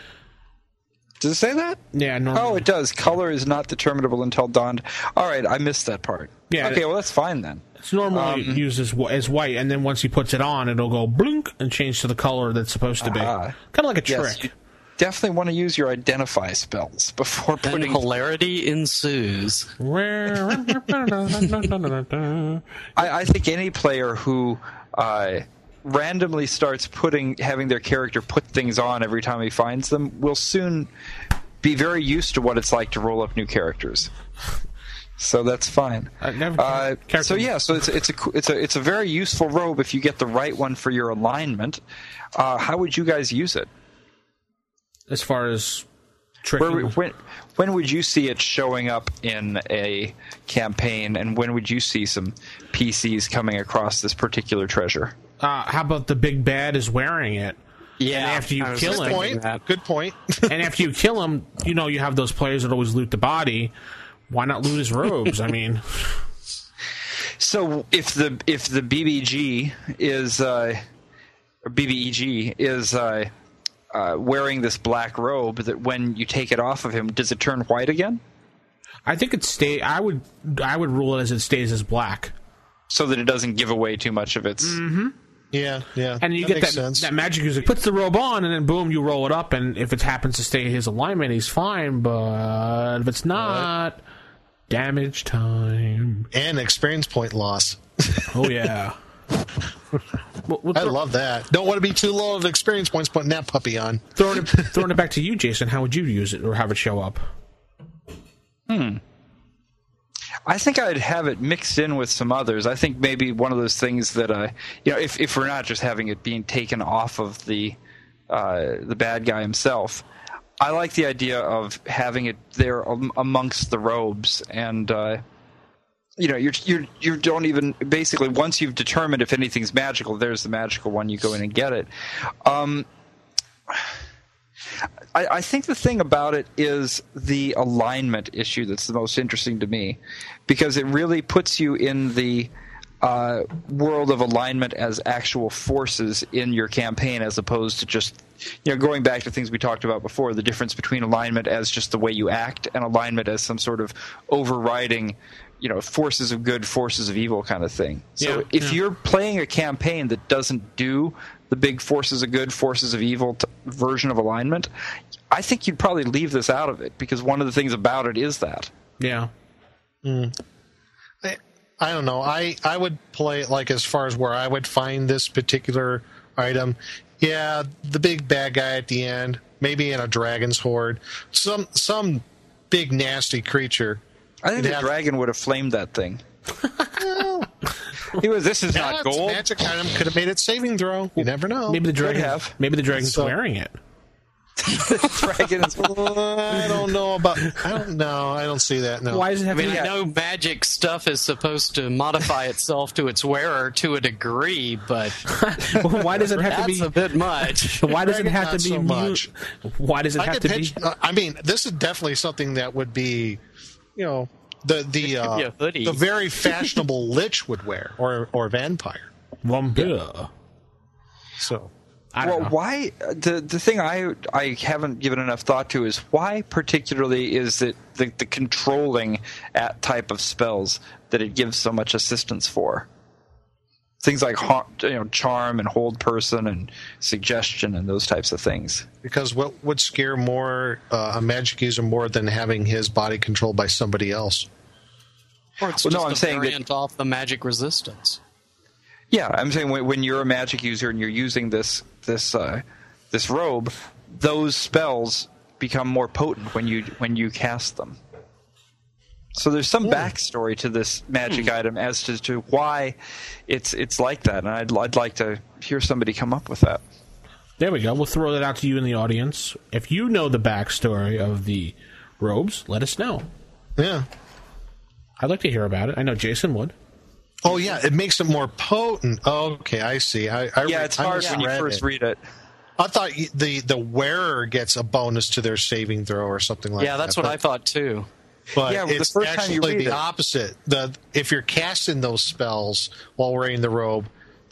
Does it say that? Yeah, normally. Oh, it does. Color is not determinable until dawned. All right, I missed that part. Yeah. Okay, well that's fine then. It's normally um, used as, as white, and then once he puts it on, it'll go blink and change to the color that's supposed to be. Uh, kind of like a trick. Yes, definitely want to use your identify spells before then putting. hilarity ensues. I, I, think any player who uh, randomly starts putting having their character put things on every time he finds them will soon be very used to what it's like to roll up new characters. So that's fine. Uh, so yeah, so it's it's a it's a it's a very useful robe if you get the right one for your alignment. Uh, how would you guys use it? As far as Where, when when would you see it showing up in a campaign, and when would you see some PCs coming across this particular treasure? Uh, how about the big bad is wearing it? Yeah, And after you kill just him- Point. Good point. and after you kill him, you know you have those players that always loot the body. Why not loot his robes? I mean, So if the if the BBG is uh, or BBEG is uh, uh, wearing this black robe, that when you take it off of him, does it turn white again? I think it stay. I would I would rule it as it stays as black, So that it doesn't give away too much of its. Yeah, yeah. and you that get that sense. that magic user puts the robe on, and then boom, you roll it up, and if it happens to stay his alignment, he's fine. But if it's not, damage time. and experience point loss. Oh yeah. Well, we'll I love that. Don't want to be too low of experience points putting that puppy on. throwing it throwing it back to you, Jason. How would you use it or have it show up? Hmm. I think I'd have it mixed in with some others. I think maybe one of those things that uh, you know, if if we're not just having it being taken off of the uh, the bad guy himself, I like the idea of having it there am- amongst the robes and. Uh, you know, you're you you don't even basically once you've determined if anything's magical, there's the magical one. You go in and get it. Um, I, I think the thing about it is the alignment issue that's the most interesting to me, because it really puts you in the uh, world of alignment as actual forces in your campaign, as opposed to just you know going back to things we talked about before. The difference between alignment as just the way you act and alignment as some sort of overriding. You know, forces of good, forces of evil kind of thing. So Yeah, if yeah. you're playing a campaign that doesn't do the big forces of good, forces of evil t- version of alignment, I think you'd probably leave this out of it because one of the things about it is that. Yeah. Hmm. I, I don't know. I I would play it like as far as where I would find this particular item. Yeah, the big bad guy at the end, maybe in a dragon's hoard, some some big nasty creature. I think You'd the have- dragon would have flamed that thing. he was. This is Yeah, not gold. magic item could have made it saving throw. You never know. Maybe the dragon. have. Maybe the dragon's So- wearing it. dragon is- I don't know about. I don't know. I don't see that. No. Why does it I have mean, to I know magic stuff is supposed to modify itself to its wearer to a degree, but Why does it have to be? a bit much. Why does it have to be? so much. Why does it I have could to be? Uh, I mean, this is definitely something that would be, you know, the the uh, hoodie. the very fashionable lich would wear, or or vampire. Vampire. So I don't well, know. why the the thing I I haven't given enough thought to is why particularly is it the, the controlling at type of spells that it gives so much assistance for. Things like ha- you know charm and hold person and suggestion and those types of things. because what would scare more uh, a magic user more than having his body controlled by somebody else? Or it's Well, no, I'm a saying that- off the magic resistance. Yeah, I'm saying when, when you're a magic user and you're using this this uh, this robe, those spells become more potent when you when you cast them. So there's some backstory to this magic item as to, to why it's it's like that, and I'd I'd like to hear somebody come up with that. There we go. We'll throw that out to you in the audience. If you know the backstory of the robes, let us know. Yeah. I'd like to hear about it. I know Jason would. Oh yeah, it makes it more potent. Oh, okay, I see. I, I Yeah, re- it's I hard when you first it. read it. I thought the the wearer gets a bonus to their saving throw or something like that. yeah, that's what but- I thought too. But Yeah, well, the it's first time actually you read the it- opposite. The if you're casting those spells while wearing the robe,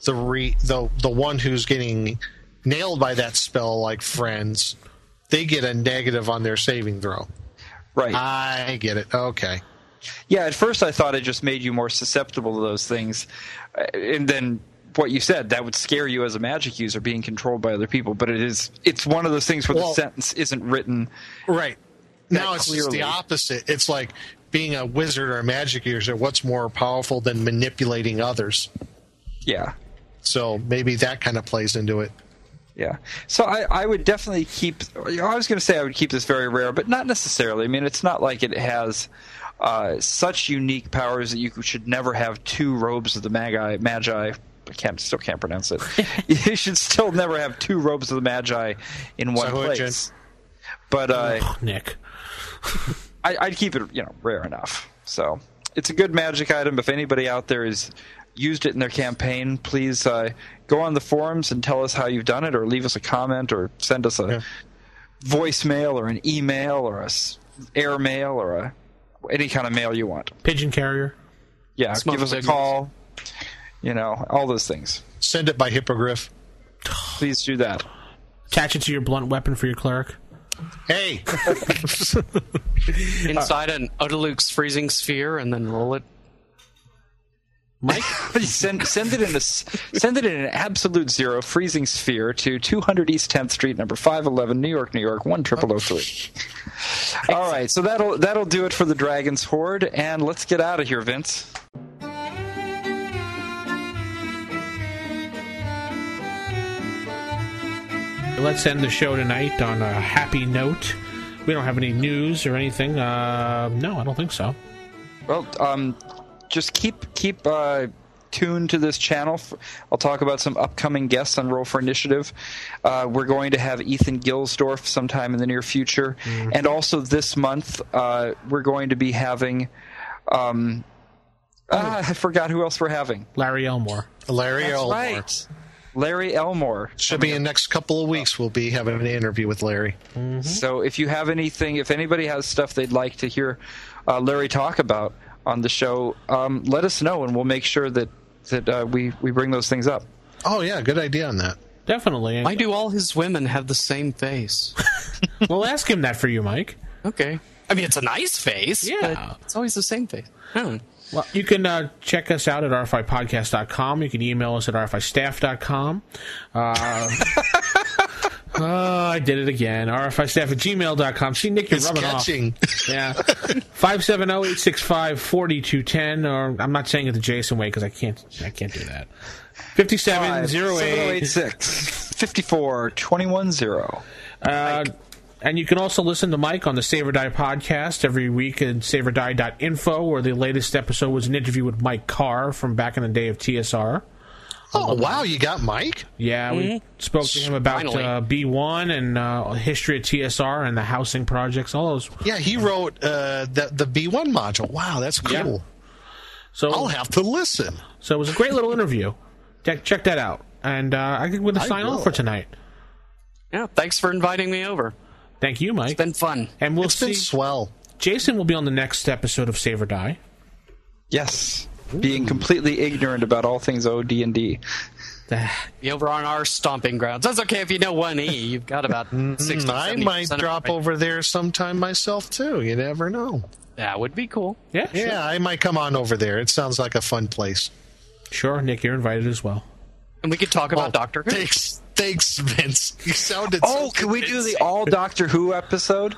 the re, the the one who's getting nailed by that spell, like friends, they get a negative on their saving throw. Right. I get it. Okay. Yeah, at first I thought it just made you more susceptible to those things, Uh, and then what you said that would scare you as a magic user being controlled by other people. But it is it's one of those things where Well- the sentence isn't written. Right. Now it's clearly- the opposite. It's like being a wizard or a magic user. What's more powerful than manipulating others? Yeah, So maybe that kind of plays into it. yeah. So I, I would definitely keep. I was going to say I would keep this very rare, but not necessarily. I mean, it's not like it has uh, such unique powers that you should never have two robes of the Magi. Magi. I can't still can't pronounce it. you should still never have two robes of the Magi in one Sahuagin. place. But uh, Nick. I, I'd keep it, you know, rare enough. So it's a good magic item. If anybody out there has used it in their campaign, please uh, go on the forums and tell us how you've done it, or leave us a comment, or send us a Yeah. voicemail, or an email, or a air mail, or a any kind of mail you want. Pigeon carrier. Yeah, Smoke give us a call. You know, all those things. Send it by hippogriff. Please do that. Attach it to your blunt weapon for your cleric. Hey, Inside an Otiluke's freezing sphere and then roll it. Mike? send send it in a s- send it in an absolute zero freezing sphere to 200 East 10th Street, number 511, New York, New York 10003. All right, so that'll that'll do it for the Dragon's Horde, and let's get out of here, Vince. Let's end the show tonight on a happy note. We don't have any news or anything. Uh, no, I don't think so. Well, um, just keep keep uh, tuned to this channel. I'll talk about some upcoming guests on Roll for Initiative. Uh, we're going to have Ethan Gilsdorf sometime in the near future, and also this month uh, we're going to be having. Um, ah, I forgot who else we're having. Larry Elmore. Larry That's Elmore. right. Larry Elmore. Should be in the next couple of weeks. We'll be having an interview with Larry. So if you have anything, if anybody has stuff they'd like to hear uh, Larry talk about on the show, um, let us know, and we'll make sure that that uh, we we bring those things up. Oh yeah, good idea on that. Definitely. Why do all his women have the same face? We'll ask him that for you, Mike. Okay. I mean, it's a nice face, Yeah. but it's always the same face. Oh. Well, you can uh, check us out at rfipodcast.com. You can email us at rfistaff.com. Uh, oh, I did it again. rfistaff at gmail.com. See, Nick, you're It's rubbing catching. off. Yeah. 570-865-4210, or I'm not saying it the Jason way because I can't, I can't do that. 5708. 7086 54 21 0. Uh, and you can also listen to Mike on the Save or Die podcast every week at saveordie.info, where the latest episode was an interview with Mike Carr from back in the day of TSR. Oh wow, you got Mike. Yeah, we spoke to him about uh, B1 and uh, history of TSR and the housing projects, all those. Yeah, he wrote uh, the the B one module. Wow, that's Yeah. cool. So, I'll have to listen. so it was a great little interview. Check, check that out. And uh, I think we're going to sign off for tonight. Yeah, thanks for inviting me over. Thank you, Mike. It's been fun. and we'll It's see. been swell. Jason will be on the next episode of Save or Die. Yes. Being completely ignorant about all things OD and D. Be over on our stomping grounds. That's okay if you know one E. You've got about sixty. Mm, I might drop over there sometime myself too. You never know. That would be cool. Yeah, sure. Yeah, I might come on over there. It sounds like a fun place. Sure, Nick, you're invited as well. And we could talk about Oh, Doctor Who. Thanks, thanks, Vince. You sounded. Oh, so can we do the convincing. all Doctor Who episode?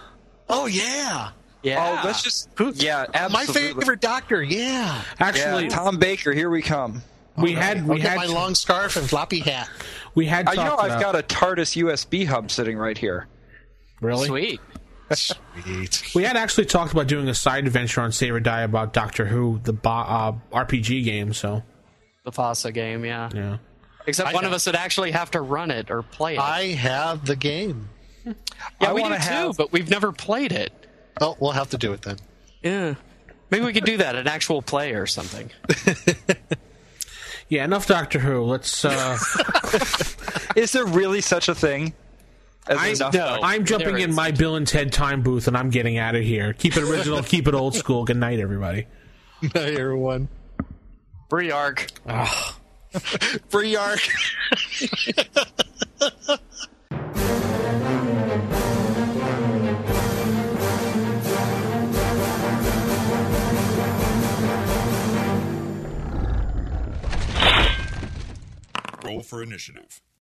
Oh yeah, Yeah. Oh, let's just. Yeah, my favorite doctor. Yeah, Actually, Yeah, Tom Baker, here we come. we had I'll we get had my long scarf and floppy hat. we had Uh, you know, I've got a TARDIS USB hub sitting right here. really. Sweet. Sweet. We had actually talked about doing a side adventure on Save or Die about Doctor Who, the bo- uh, RPG game. So The FASA game, yeah. yeah, Except I one of us would actually have to run it or play it. I have the game. yeah, I we do wanna too, have- but we've never played it. Oh, we'll have to do it then. Yeah. Maybe we could do that, an actual play or something. yeah. Enough Doctor Who. Let's. Uh, Is there really such a thing? As I, enough no. I'm jumping in my Bill and Ted time booth, and I'm getting out of here. Keep it original. keep it old school. Good night, everybody. Hi, everyone. Free arc. Free Roll for initiative.